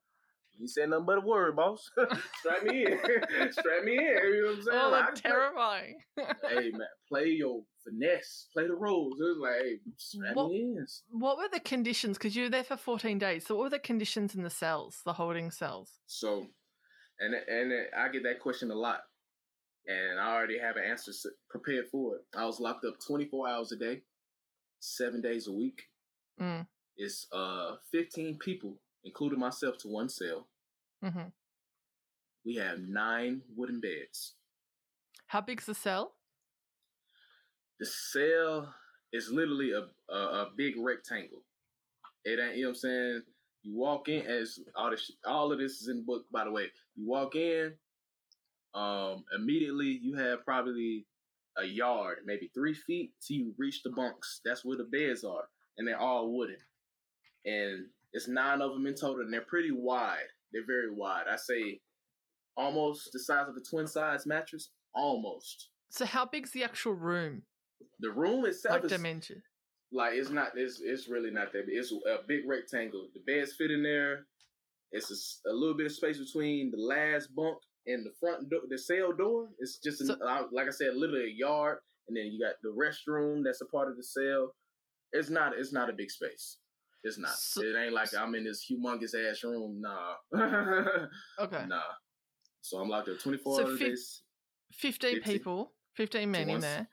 He said nothing but a word, boss. Strap me in. Strap me in. You know what I'm saying? Oh, Like, that's terrifying. hey man, play your finesse, play the roles. It was like, hey, strap What- me in. what were the conditions? Because you were there for 14 days. So, what were the conditions in the cells, the holding cells? So, and and I get that question a lot, and I already have an answer prepared for it. I was locked up 24 hours a day, seven days a week. Mm. It's uh 15 people, including myself, to one cell. hmm We have nine wooden beds. How big's the cell? The cell is literally a, a a big rectangle. It ain't you know what I'm saying. You walk in as all this all of this is in the book by the way. You walk in, um, immediately you have probably a yard, maybe three feet till you reach the bunks. That's where the beds are, and they're all wooden. And it's nine of them in total, and they're pretty wide. They're very wide. I say almost the size of a twin size mattress. Almost. So, how big's the actual room? The room itself Like is dimension? like it's not. It's it's really not that. Big. It's a big rectangle. The beds fit in there. It's a little bit of space between the last bunk and the front door, the cell door. It's just an, So- uh, like I said, literally a yard, and then you got the restroom that's a part of the cell. It's not. It's not a big space. It's not. So- it ain't like I'm in this humongous ass room. Nah, Okay. nah. So I'm locked up 24 So hours a fif- day 15 people, 15 men in there,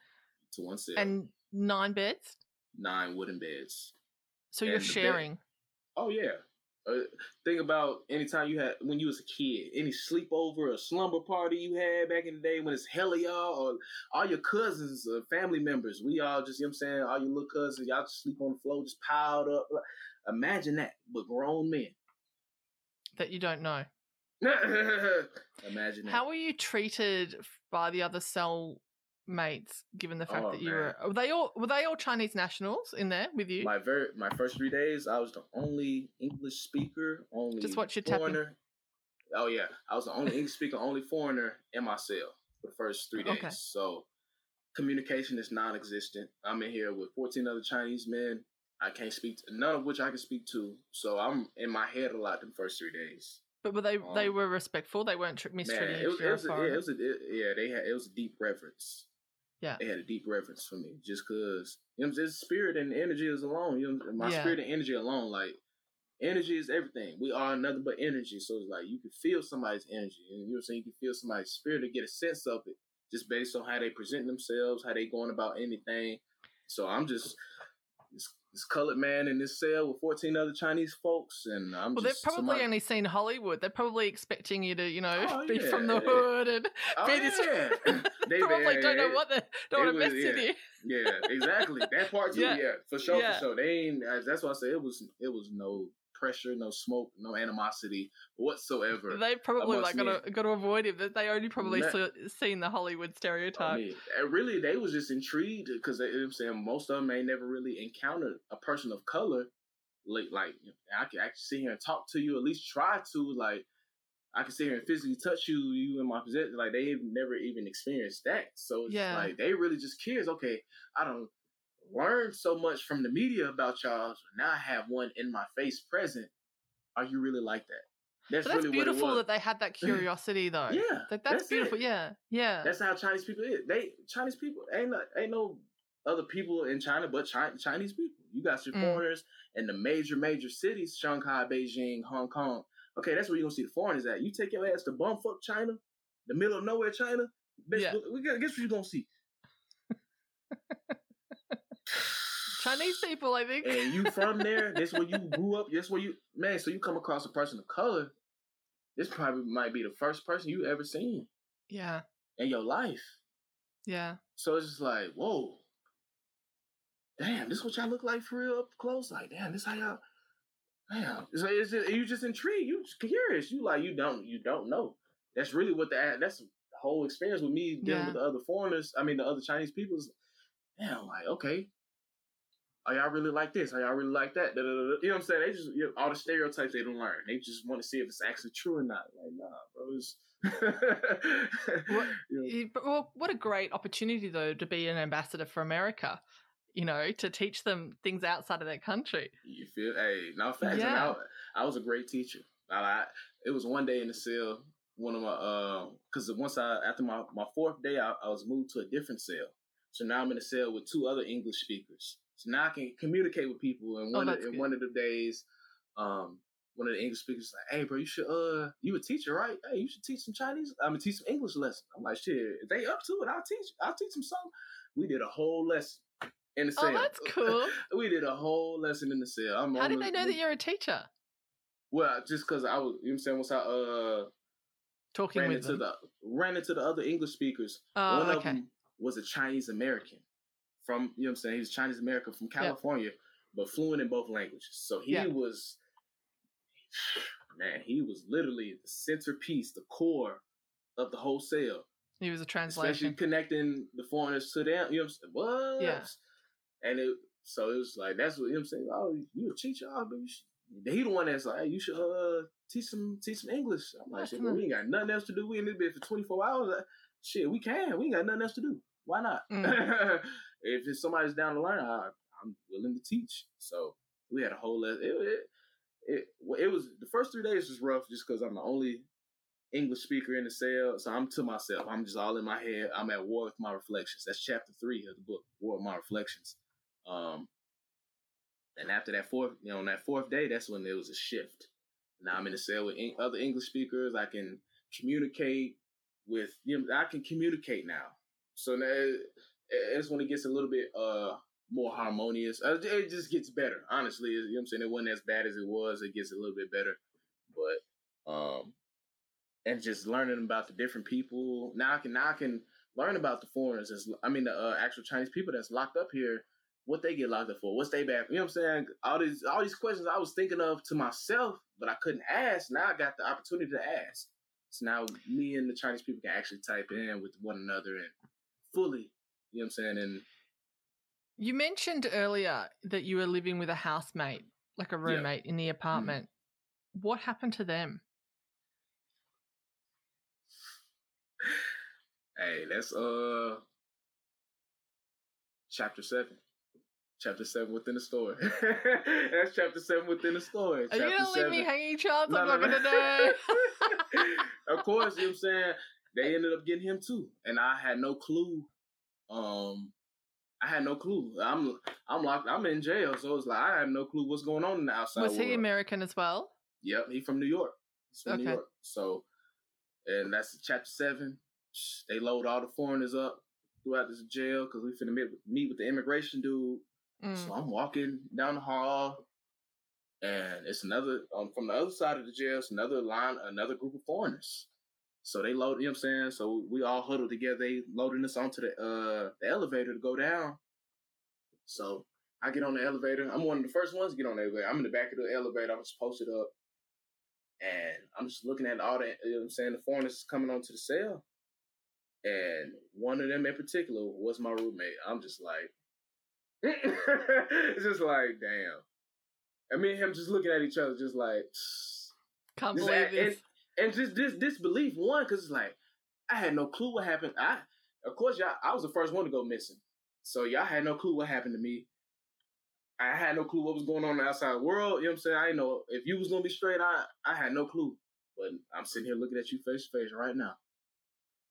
to one cell, and nine beds. nine wooden beds. So, you're And bed- sharing. Oh yeah. Uh, think about anytime you had when you was a kid, any sleepover or slumber party you had back in the day when it's hella y'all or all your cousins or family members. We all just, you know what I'm saying, all your little cousins, y'all just sleep on the floor, just piled up. Imagine that, but grown men. that you don't know. Imagine that. How were you treated by the other cell mates, given the fact Oh, that you man. were were they all were they all Chinese nationals in there with you? my very my first three days, I was the only English speaker, only Just watch your tapping. foreigner. Oh yeah, I was the only English speaker, only foreigner in my cell for the first three days. Okay. So communication is non-existent. I'm in here with 14 other Chinese men. I can't speak to none of which I can speak to. So I'm in my head a lot the first three days. but were they they um, were respectful. They weren't tr- Man, mistreating it was, it was, a, yeah, it was a, it, yeah, they had it was a deep reverence. Yeah. they had a deep reverence for me just because you know this spirit and energy is alone. You know, my Yeah. spirit and energy alone, like energy is everything. We are nothing but energy, so it's like you can feel somebody's energy, and you know what I'm saying. You can feel somebody's spirit to get a sense of it just based on how they present themselves, how they going about anything. So I'm just this, colored man in this cell with 14 other Chinese folks, and I'm well, they've probably somebody- only seen Hollywood. They're probably expecting you to, you know, Oh, be from the yeah. hood and Oh, be this. yeah. They- probably don't know what they don't want to mess with yeah. you. Yeah, exactly. That part too. Yeah. Yeah, for sure, Yeah. for sure. They ain't. Uh, that's why I say it was. It was no pressure, no smoke, no animosity whatsoever. They probably like got to got to avoid him. They only probably saw, seen the Hollywood I stereotype. mean, and really, they was just intrigued because you know I'm saying most of them ain't never really encountered a person of color. Like, like I can actually sit here and talk to you, at least try to. Like, I can sit here and physically touch you, you in my possession. Like, they've never even experienced that. So Yeah. like they really just curious. Okay, I don't learn so much from the media about y'all. So now I have one in my face present. Are you really like that? That's, but that's really beautiful that they had that curiosity, though. yeah, That, that's, that's it. beautiful. Yeah, yeah. That's how Chinese people is. They Chinese people ain't no, ain't no other people in China but Chi- Chinese people. You got your Mm. foreigners in the major major cities: Shanghai, Beijing, Hong Kong. Okay, that's where you are gonna see the foreigners at. You take your ass to bumfuck China, the middle of nowhere China. Bitch, Yeah. we got guess what you gonna see. Chinese people, I think. and you from there. This where you grew up. This where you man. So you come across a person of color. This probably might be the first person you ever seen yeah, in your life. yeah. So it's just like, whoa, damn, this what y'all look like for real up close. Like, damn, this how y'all. Damn, so it's just, you just intrigued. You curious. You like you don't you don't know. That's really what the that's the whole experience with me dealing Yeah. with the other foreigners. I mean, the other Chinese people. Is, damn, like okay. Are y'all really like this? Are y'all really like that? Da, da, da. You know what I'm saying? They just you know, all the stereotypes they don't learn. They just want to see if it's actually true or not. Like, nah, bro. It's, What- You know, eh, well, what a great opportunity though to be an ambassador for America. you know, to teach them things outside of their country. You feel? Hey, no facts. Yeah. I, I was a great teacher. I, I, it was one day in the cell. One of my, um, because once I after my my fourth day, I, I was moved to a different cell. So now I'm in a cell with two other English speakers. So now I can communicate with people. And Oh, one of, that's in one of the days, um, one of the English speakers was like, "Hey, bro, you should uh, you a teacher, right? Hey, you should teach some Chinese. I'm gonna teach some English lesson." I'm like, "Shit, if they up to it, I'll teach. I'll teach them some." We did a whole lesson in the cell. Oh, that's cool. we did a whole lesson in the cell. I'm How did they know that you're a teacher? Well, just because I was, you know what I'm saying, once I uh Talking ran with into them. the ran into the other English speakers, oh, one of them was a Chinese American from, you know what I'm saying, he was Chinese American from California, but fluent in both languages. So he Yeah. was, man, he was literally the centerpiece, the core of the whole sale. He was a especially translation. connecting the foreigners to them. You know what I'm saying? What? Yeah. And it so it was like that's what you know what I'm saying. Oh, you a teacher? Oh, but you should, he the one that's like, hey, you should uh teach some teach some English. I'm like, shit, we ain't got nothing else to do. We in this bit for 24 hours. Like, shit, we can. We ain't got nothing else to do. Why not? Mm. if it's somebody's down to learn, I, I'm willing to teach. So we had a whole lesson. It, it, it, it was the first three days was rough just because I'm the only English speaker in the cell. So I'm to myself. I'm just all in my head. I'm at war with my reflections. That's chapter three of the book, War with My Reflections. Um, and after that fourth, you know, on that fourth day, that's when there was a shift. Now I'm in the cell with other English speakers. I can communicate with you. Know, I can communicate now. So now it's when it gets a little bit uh more harmonious. Uh, It just gets better. Honestly, you know what I'm saying. It wasn't as bad as it was. It gets a little bit better, but um, and just learning about the different people. Now I can now I can learn about the foreigners. As, I mean the uh, actual Chinese people that's locked up here. What they get locked up for? What's they bad? You know what I'm saying? All these all these questions I was thinking of to myself, but I couldn't ask. Now I got the opportunity to ask. So now me and the Chinese people can actually type in with one another and fully, you know what I'm saying? And You mentioned earlier that you were living with a housemate, like a Yeah. roommate in the apartment. What happened to them? hey, that's uh chapter seven. Chapter seven within the story. that's chapter seven within the story. Are you gonna leave me hanging, Charles? No, I'm no, not no. gonna know. of course, you know what I'm saying? They ended up getting him too. And I had no clue. Um I had no clue. I'm I'm locked I'm in jail, so it's like I have no clue what's going on in the outside Was he world. American as well? Yep, he from New York. He's from New Okay. York. So and that's chapter seven. They load all the foreigners up throughout this jail because we finna meet with, meet with the immigration dude. Mm. So I'm walking down the hall, and it's another um, from the other side of the jail. It's another line, another group of foreigners. So they load, you know what I'm saying? So we all huddled together. They loading us onto the uh the elevator to go down. So I get on the elevator. I'm one of the first ones to get on the elevator. I'm in the back of the elevator. I'm just posted up, and I'm just looking at all the, you know what I'm saying, the foreigners coming onto the cell. And one of them in particular was my roommate. I'm just like, it's just like, damn. And me and him just looking at each other, just like, Can't Just believe this. And just this disbelief. One, because it's like, I had no clue what happened. I, of course, y'all, I was the first one to go missing, so y'all had no clue what happened to me. I had no clue what was going on in the outside world. You know what I'm saying? I didn't know if you was gonna be straight. I, I had no clue. But I'm sitting here looking at you face to face right now.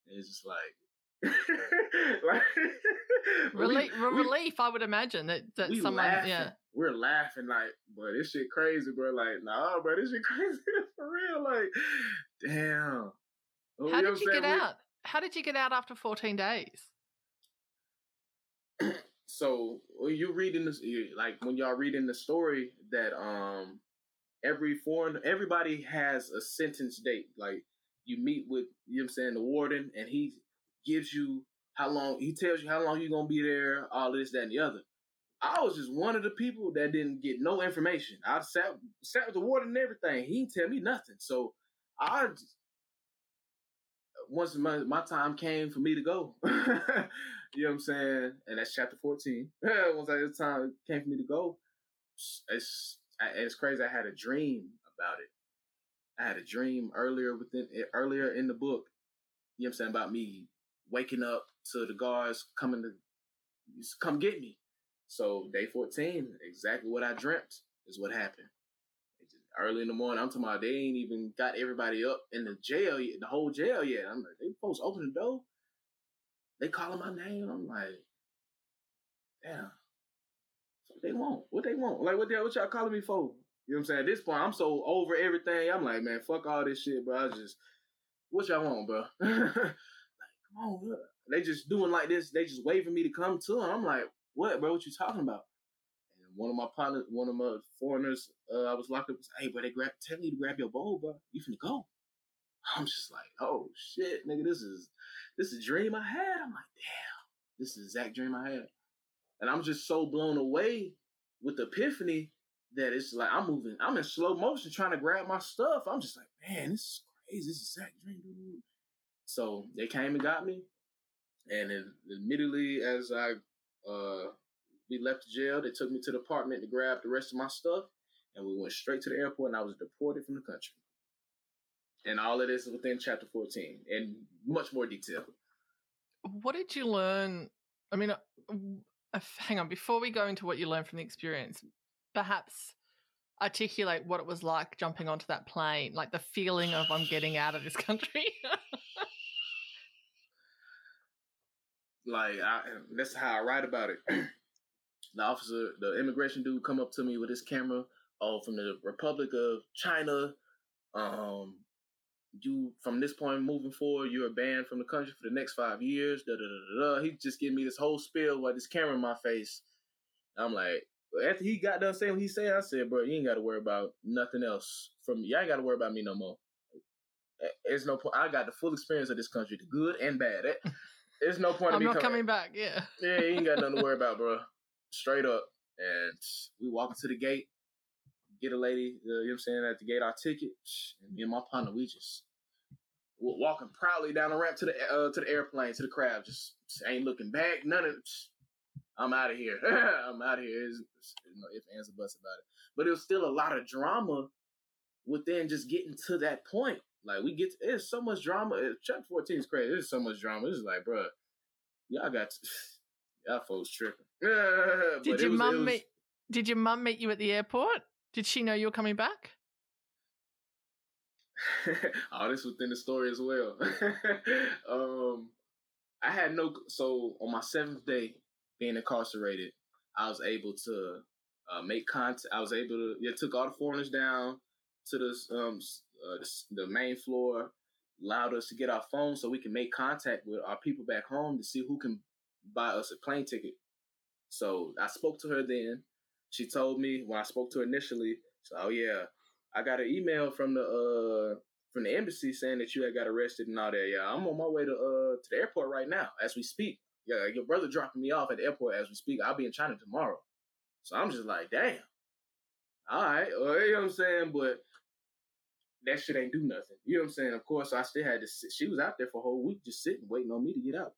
And it's just like, like we- Relief, we- relief, I would imagine that, that someone, laughing. yeah. We're laughing like, bro, this shit crazy, bro. Like, nah, bro, this shit crazy for real. Like, damn. Well, How know did you get? We- out? How did you get out after 14 days? so when you reading this, like when y'all reading the story that um every foreign everybody has a sentence date. Like you meet with you know what I'm saying the warden, and he gives you how long he tells you how long you're gonna be there, all this, that, and the other. I was just one of the people that didn't get no information. I sat sat with the warden and everything. He didn't tell me nothing. So I just, once my, my time came for me to go, you know what I'm saying? And that's chapter 14. once the time came for me to go, it's it's crazy. I had a dream about it. I had a dream earlier within earlier in the book. You know what I'm saying about me waking up to the guards coming to come get me. So day 14, exactly what I dreamt is what happened. Early in the morning, I'm talking about they ain't even got everybody up in the jail the whole jail yet. I'm like, they supposed to open the door. They calling my name. I'm like, damn. What they want? What they want? Like what they what y'all calling me for? You know what I'm saying? At this point, I'm so over everything. I'm like, man, fuck all this shit, bro. I just what y'all want, bro? like, come on, bro. They just doing like this. They just waving me to come to them. I'm like, what, bro? What you talking about? And one of my partners, one of my foreigners, uh, I was locked up. Was, hey, bro, they grab, tell me to grab your bowl, bro. You finna go. I'm just like, oh shit, nigga, this is this is a dream I had. I'm like, damn, this is exact dream I had. And I'm just so blown away with the epiphany that it's like I'm moving, I'm in slow motion trying to grab my stuff. I'm just like, man, this is crazy. This is exact dream. dude. So they came and got me. And then immediately as I uh we left the jail, they took me to the apartment to grab the rest of my stuff. And we went straight to the airport and I was deported from the country. And all of this is within chapter 14 in much more detail. What did you learn? I mean, uh, hang on, before we go into what you learned from the experience, perhaps articulate what it was like jumping onto that plane, like the feeling of I'm getting out of this country. like I, that's how I write about it. the officer, the immigration dude, come up to me with his camera. Oh, from the Republic of China. Um, you from this point moving forward, you're banned from the country for the next five years. Da da da da. He just gave me this whole spiel with this camera in my face. I'm like, after he got done saying what he said, I said, bro, you ain't got to worry about nothing else from me. Y'all ain't got to worry about me no more. There's no point. I got the full experience of this country, the good and bad. There's no point. I'm not coming, coming back. Yeah. Yeah, you ain't got nothing to worry about, bro. Straight up. And we walk to the gate, get a lady, uh, you know what I'm saying, at the gate, our ticket. And me and my partner, we just walking proudly down the ramp to the uh, to the airplane, to the crowd. Just ain't looking back. None of I'm out of here. I'm out of here. There's, no if ands or buts about it. But it was still a lot of drama within just getting to that point. Like we get, to, there's so much drama. Chapter 14 is crazy. There's so much drama. It's is like, bro, y'all got, to, y'all folks tripping. did your mum meet? Did your mum meet you at the airport? Did she know you were coming back? All this within the story as well. um, I had no. So on my seventh day being incarcerated, I was able to uh, make contact. I was able to. Yeah, took all the foreigners down to the um uh, the, the main floor. Allowed us to get our phones so we can make contact with our people back home to see who can buy us a plane ticket. So I spoke to her then. She told me when I spoke to her initially, so, oh yeah, I got an email from the uh from the embassy saying that you had got arrested and all that. Yeah, I'm on my way to uh to the airport right now as we speak. Yeah, your brother dropping me off at the airport as we speak. I'll be in China tomorrow. So I'm just like, damn. All right, well, you know what I'm saying? But that shit ain't do nothing. You know what I'm saying? Of course, I still had to sit. She was out there for a whole week just sitting, waiting on me to get out.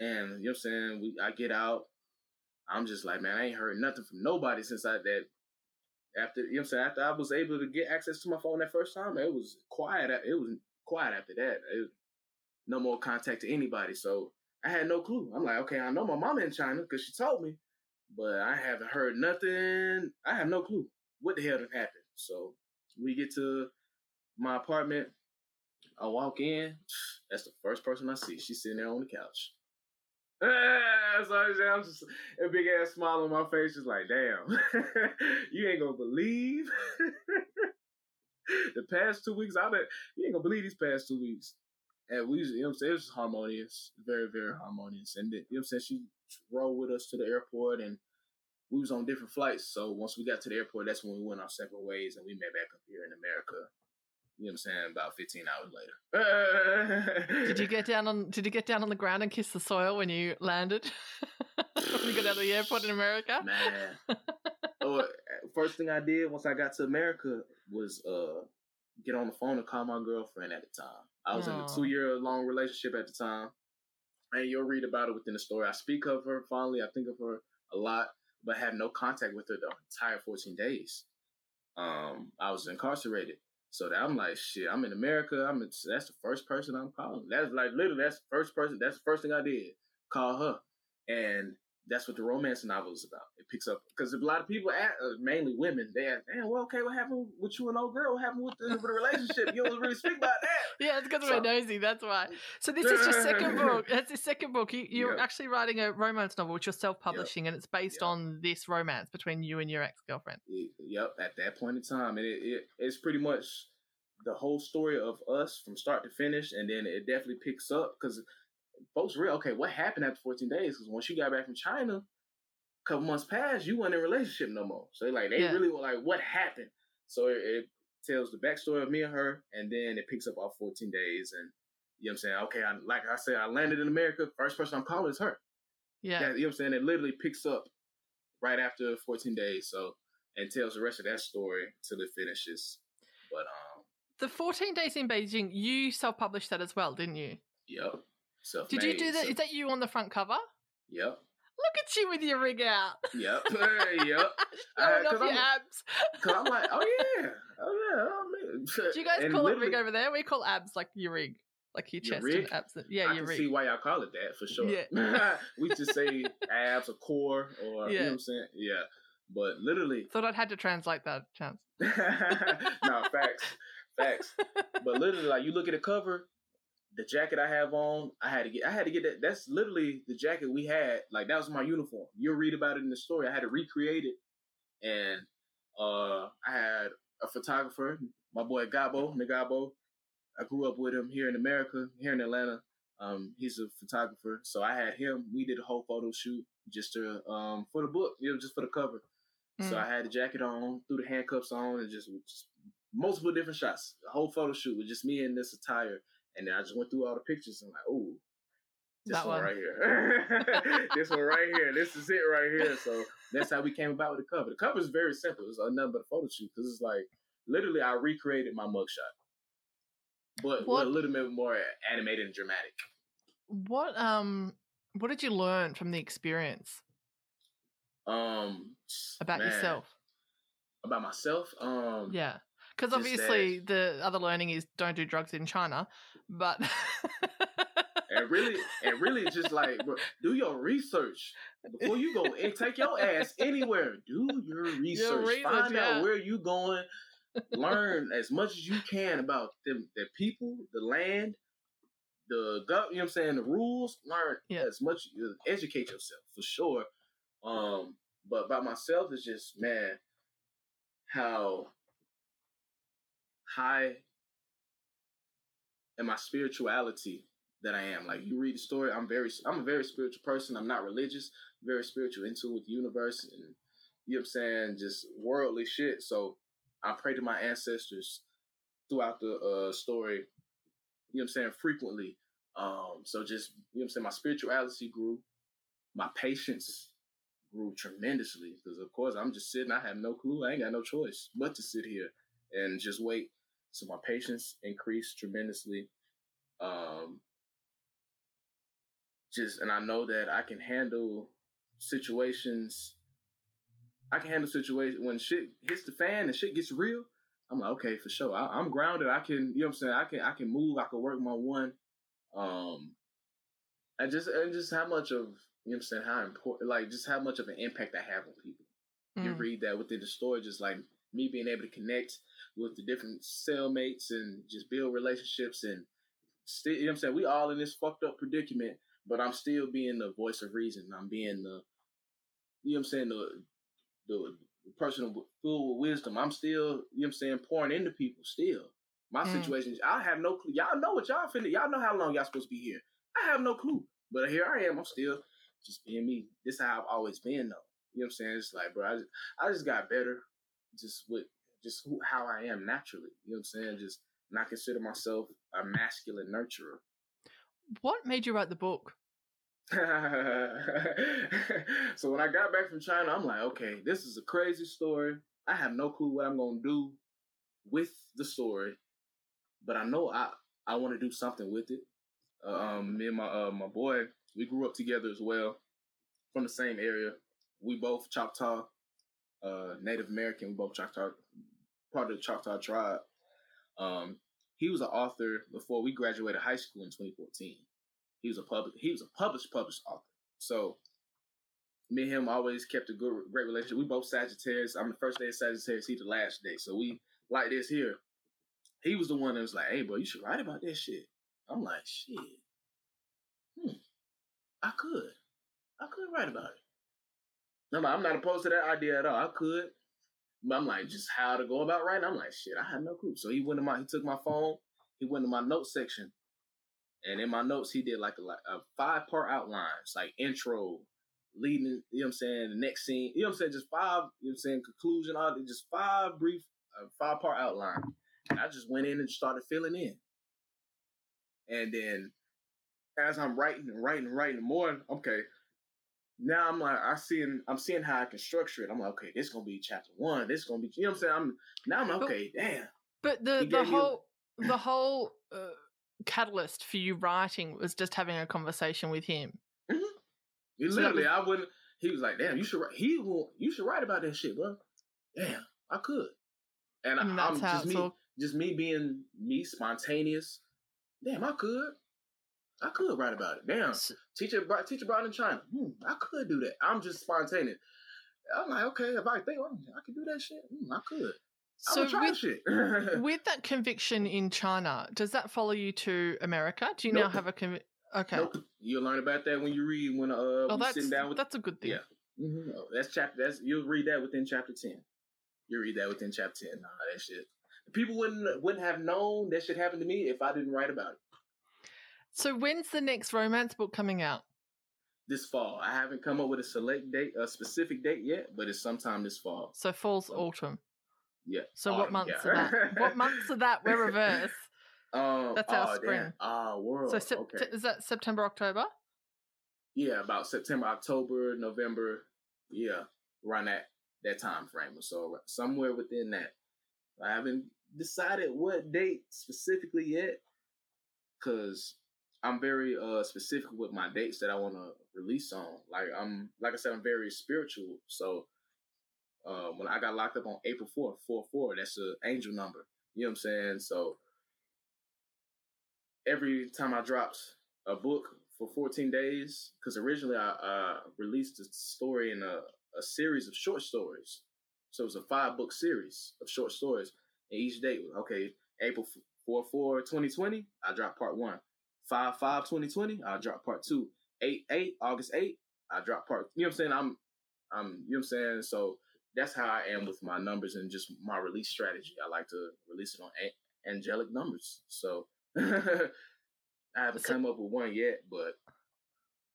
And you know what I'm saying? We I get out. I'm just like, man, I ain't heard nothing from nobody since I that after you know what I'm saying, after I was able to get access to my phone that first time, it was quiet. It was quiet after that. No more contact to anybody. So I had no clue. I'm like, okay, I know my mama in China because she told me, but I haven't heard nothing. I have no clue what the hell did happen. So we get to my apartment. I walk in. That's the first person I see. She's sitting there on the couch. so I'm just a big ass smile on my face, just like, damn, you ain't gonna believe the past two weeks. I bet you ain't gonna believe these past two weeks. And we, you know what I'm saying, it was harmonious, very, very harmonious. And you know what I'm saying, she drove with us to the airport, and we was on different flights. So once we got to the airport, that's when we went our separate ways, and we met back up here in America. You know what I'm saying? About 15 hours later. did you get down on Did you get down on the ground and kiss the soil when you landed? when you got out of the airport in America? Man. oh, first thing I did once I got to America was uh get on the phone and call my girlfriend at the time. I was Aww. in a two year long relationship at the time. And you'll read about it within the story. I speak of her fondly. I think of her a lot, but had no contact with her the entire 14 days. Um, I was incarcerated. So that I'm like, shit, I'm in America. I'm in, that's the first person I'm calling. That's like literally that's the first person. That's the first thing I did. Call her. And that's what the romance novel is about. It picks up because a lot of people, ask, uh, mainly women, they ask, "Man, well, okay, what happened with you and old girl? What happened with the, with the relationship? You don't really speak about that." Yeah, it's because so, we're nosy. That's why. So this is your second book. That's your second book. You, are actually writing a romance novel, which you're self-publishing, yep. and it's based yep. on this romance between you and your ex-girlfriend. Yep. At that point in time, and it, it it's pretty much the whole story of us from start to finish, and then it definitely picks up because folks real okay. What happened after 14 days? Because once you got back from China, a couple months passed, you weren't in a relationship no more. So they like they yeah. really were like, what happened? So it, it, tells the backstory of me and her, and then it picks up our 14 days, and you know what I'm saying? Okay, I, like I said, I landed in America. First person I'm calling is her. Yeah, that, you know what I'm saying? It literally picks up right after 14 days. So and tells the rest of that story till it finishes. But um, the 14 days in Beijing, you self-published that as well, didn't you? Yep. So Did you do that? So, Is that you on the front cover? Yep. Look at you with your rig out. Yep. yep. Showing uh, off your I'm, abs. Cause I'm like, oh yeah, oh yeah. Oh. Do you guys and call it rig over there? We call abs like your rig, like your chest your and abs. Yeah, I your can rig. see why y'all call it that for sure. Yeah. we just say abs or core or yeah. you know what I'm saying. Yeah. But literally, thought I'd had to translate that chance. no facts, facts. But literally, like you look at the cover, the jacket I have on, I had to get I had to get that that's literally the jacket we had. Like that was my uniform. You'll read about it in the story. I had to recreate it. And uh I had a photographer, my boy Gabo, Nagabo. I grew up with him here in America, here in Atlanta. Um, he's a photographer. So I had him. We did a whole photo shoot just to um for the book, you know, just for the cover. Mm. So I had the jacket on, threw the handcuffs on, and just, just multiple different shots. A whole photo shoot with just me in this attire and then I just went through all the pictures and I'm like, oh, this one, one right here. this one right here. This is it right here. So that's how we came about with the cover. The cover is very simple. It's nothing but a photo shoot because it's like literally I recreated my mugshot, but what, a little bit more animated and dramatic. What um what did you learn from the experience? Um about man, yourself. About myself? Um Yeah. Because obviously the other learning is don't do drugs in China, but and really and really just like bro, do your research before you go and take your ass anywhere. Do your research. Your research Find yeah. out where you going. Learn as much as you can about them, the people, the land, the you know what I'm saying, the rules. Learn yeah. as much. Educate yourself for sure. Um, but by myself, it's just man, how high in my spirituality that I am. Like you read the story, I'm very I'm a very spiritual person. I'm not religious, very spiritual into with the universe and you know what I'm saying, just worldly shit. So I pray to my ancestors throughout the uh, story, you know what I'm saying, frequently. Um, so just you know what I'm saying, my spirituality grew, my patience grew tremendously because of course I'm just sitting, I have no clue, I ain't got no choice but to sit here and just wait so my patience increased tremendously. Um, just and I know that I can handle situations. I can handle situations when shit hits the fan and shit gets real. I'm like, okay, for sure. I, am grounded. I can, you know what I'm saying? I can, I can move. I can work my one. Um, and just, and just how much of, you know what I'm saying? How important, like just how much of an impact I have on people. Mm. You read that within the story, just like me being able to connect with the different cellmates and just build relationships and still, you know what I'm saying? We all in this fucked up predicament, but I'm still being the voice of reason. I'm being the, you know what I'm saying, the, the, the person full with wisdom. I'm still, you know what I'm saying, pouring into people still. My mm. situation, I have no clue. Y'all know what y'all finna, y'all know how long y'all supposed to be here. I have no clue. But here I am. I'm still just being me. This is how I've always been though. You know what I'm saying? It's like, bro, I just, I just got better just with just who, how I am naturally. You know what I'm saying? Just not consider myself a masculine nurturer. What made you write the book? so when I got back from China, I'm like, okay, this is a crazy story. I have no clue what I'm gonna do with the story, but I know I I want to do something with it. Uh, um, me and my uh, my boy, we grew up together as well, from the same area. We both Choctaw, uh, Native American. We both Choctaw part of the Choctaw tribe. Um, he was an author before we graduated high school in 2014. He was a public he was a published published author. So me and him always kept a good, great relationship. We both Sagittarius. I'm the first day of Sagittarius. He the last day. So we like this here. He was the one that was like, "Hey, bro, you should write about that shit." I'm like, "Shit, hmm, I could, I could write about it." I'm, I'm not opposed to that idea at all. I could, I'm like, just how to go about writing. I'm like, shit, I have no clue. So he went to my, he took my phone, he went to my notes section, and in my notes he did like a, like a five part outlines, like intro, leading, you know what I'm saying, the next scene, you know what I'm saying, just five, you know what I'm saying, conclusion, all just five brief, uh, five part outline. And I just went in and started filling in. And then as I'm writing and writing and writing more, okay, now I'm like I seeing I'm seeing how I can structure it. I'm like, okay, this gonna be chapter one. This gonna be you know what I'm saying. I'm now I'm like, okay, damn. But the the whole you... the whole uh, catalyst for you writing was just having a conversation with him. Mm-hmm. So literally, was... I wouldn't. He was like, damn, you should write. He will. You should write about that shit, bro. Damn, I could. And I am just me, all... just me being me, spontaneous. Damn, I could. I could write about it. Damn, teacher, teacher brought in China. Hmm, I could do that. I'm just spontaneous. I'm like, okay, if I think oh, I could do that shit, hmm, I could. So with, with that conviction in China, does that follow you to America? Do you nope. now have a conviction? Okay. Nope. You'll learn about that when you read when uh oh, that's, sitting down with that's a good thing. Yeah. Mm-hmm. Oh, that's chapter. That's you'll read that within chapter ten. You read that within chapter ten. Nah, that shit. People wouldn't wouldn't have known that shit happened to me if I didn't write about it. So when's the next romance book coming out? This fall. I haven't come up with a select date, a specific date yet, but it's sometime this fall. So fall's so, autumn. Yeah. So autumn, what months yeah. are that? what months are that? We're reverse. Um, That's our oh, spring. Ah, world. So sep- okay. is that September, October? Yeah, about September, October, November. Yeah, around that that time frame. So somewhere within that. I haven't decided what date specifically yet, because I'm very uh specific with my dates that I want to release on. Like I'm like I said, I'm very spiritual. So uh, when I got locked up on April 4th, 4 4, that's an angel number. You know what I'm saying? So every time I dropped a book for 14 days, because originally I uh, released a story in a, a series of short stories. So it was a five book series of short stories. And each date was okay, April 4 4 2020, I dropped part one. 5 5 2020, I'll drop part two. 8 8, August 8, I drop part. You know what I'm saying? I'm, I'm, you know what I'm saying? So that's how I am with my numbers and just my release strategy. I like to release it on a- angelic numbers. So I haven't so, come up with one yet, but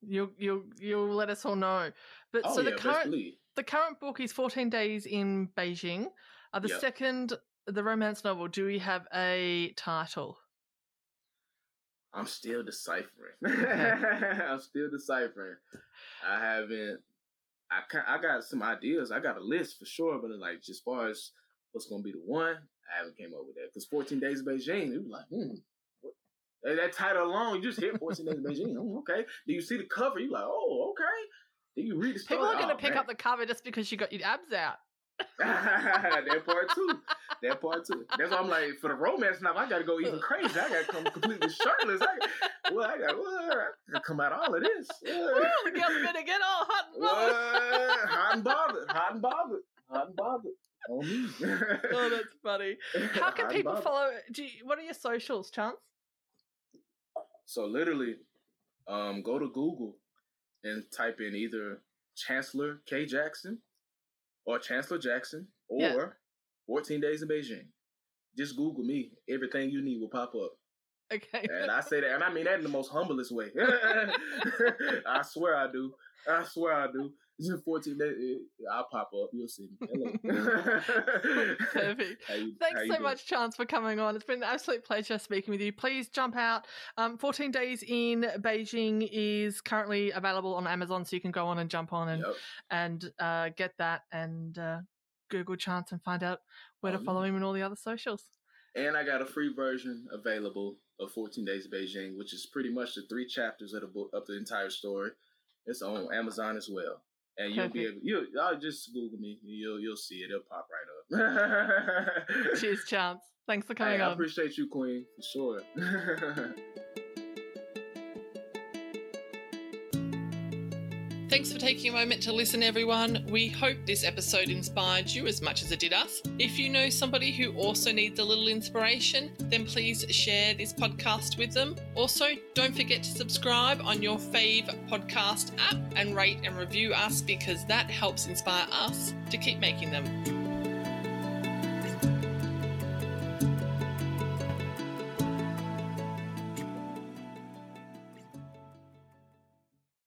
you'll you'll you'll let us all know. But oh, so yeah, the current the current book is 14 days in Beijing. Uh, the yep. second the romance novel, do we have a title? I'm still deciphering. I'm still deciphering. I haven't. I I got some ideas. I got a list for sure, but like as far as what's gonna be the one, I haven't came up with that. Because 14 Days of Beijing, it was like, hmm, what? that title alone, you just hit 14 Days of Beijing. Oh, okay. Do you see the cover? You like, oh, okay. Then you read the story. People are gonna oh, pick man. up the cover just because you got your abs out. that part too. That part too. That's why I'm like, for the romance now, I gotta go even crazy. I gotta come completely shirtless. I, well, I gotta, well, I gotta come out all of this. Well, the girl's gonna get all hot and bothered. hot and bothered. Hot and bothered. Hot and bothered. On me. oh, that's funny. How can people follow? Do you, what are your socials, Chance? So literally, um, go to Google and type in either Chancellor K Jackson or Chancellor Jackson or yeah. 14 Days in Beijing. Just Google me. Everything you need will pop up. Okay. And I say that, and I mean that in the most humblest way. I swear I do. I swear I do. It's in 14 days. I'll pop up. You'll see me. Hello. Perfect. You, Thanks so doing? much, Chance, for coming on. It's been an absolute pleasure speaking with you. Please jump out. Um, 14 Days in Beijing is currently available on Amazon, so you can go on and jump on and yep. and uh, get that and uh, Google Chance and find out where to follow him and all the other socials. And I got a free version available of 14 Days in Beijing, which is pretty much the three chapters of the book of the entire story. It's on Amazon as well and you'll be able you I'll just Google me. You'll you'll see it. It'll pop right up. Cheers, Chance. Thanks for coming hey, on. I appreciate you, Queen, for sure. Thanks for taking a moment to listen, everyone. We hope this episode inspired you as much as it did us. If you know somebody who also needs a little inspiration, then please share this podcast with them. Also, don't forget to subscribe on your fave podcast app and rate and review us because that helps inspire us to keep making them.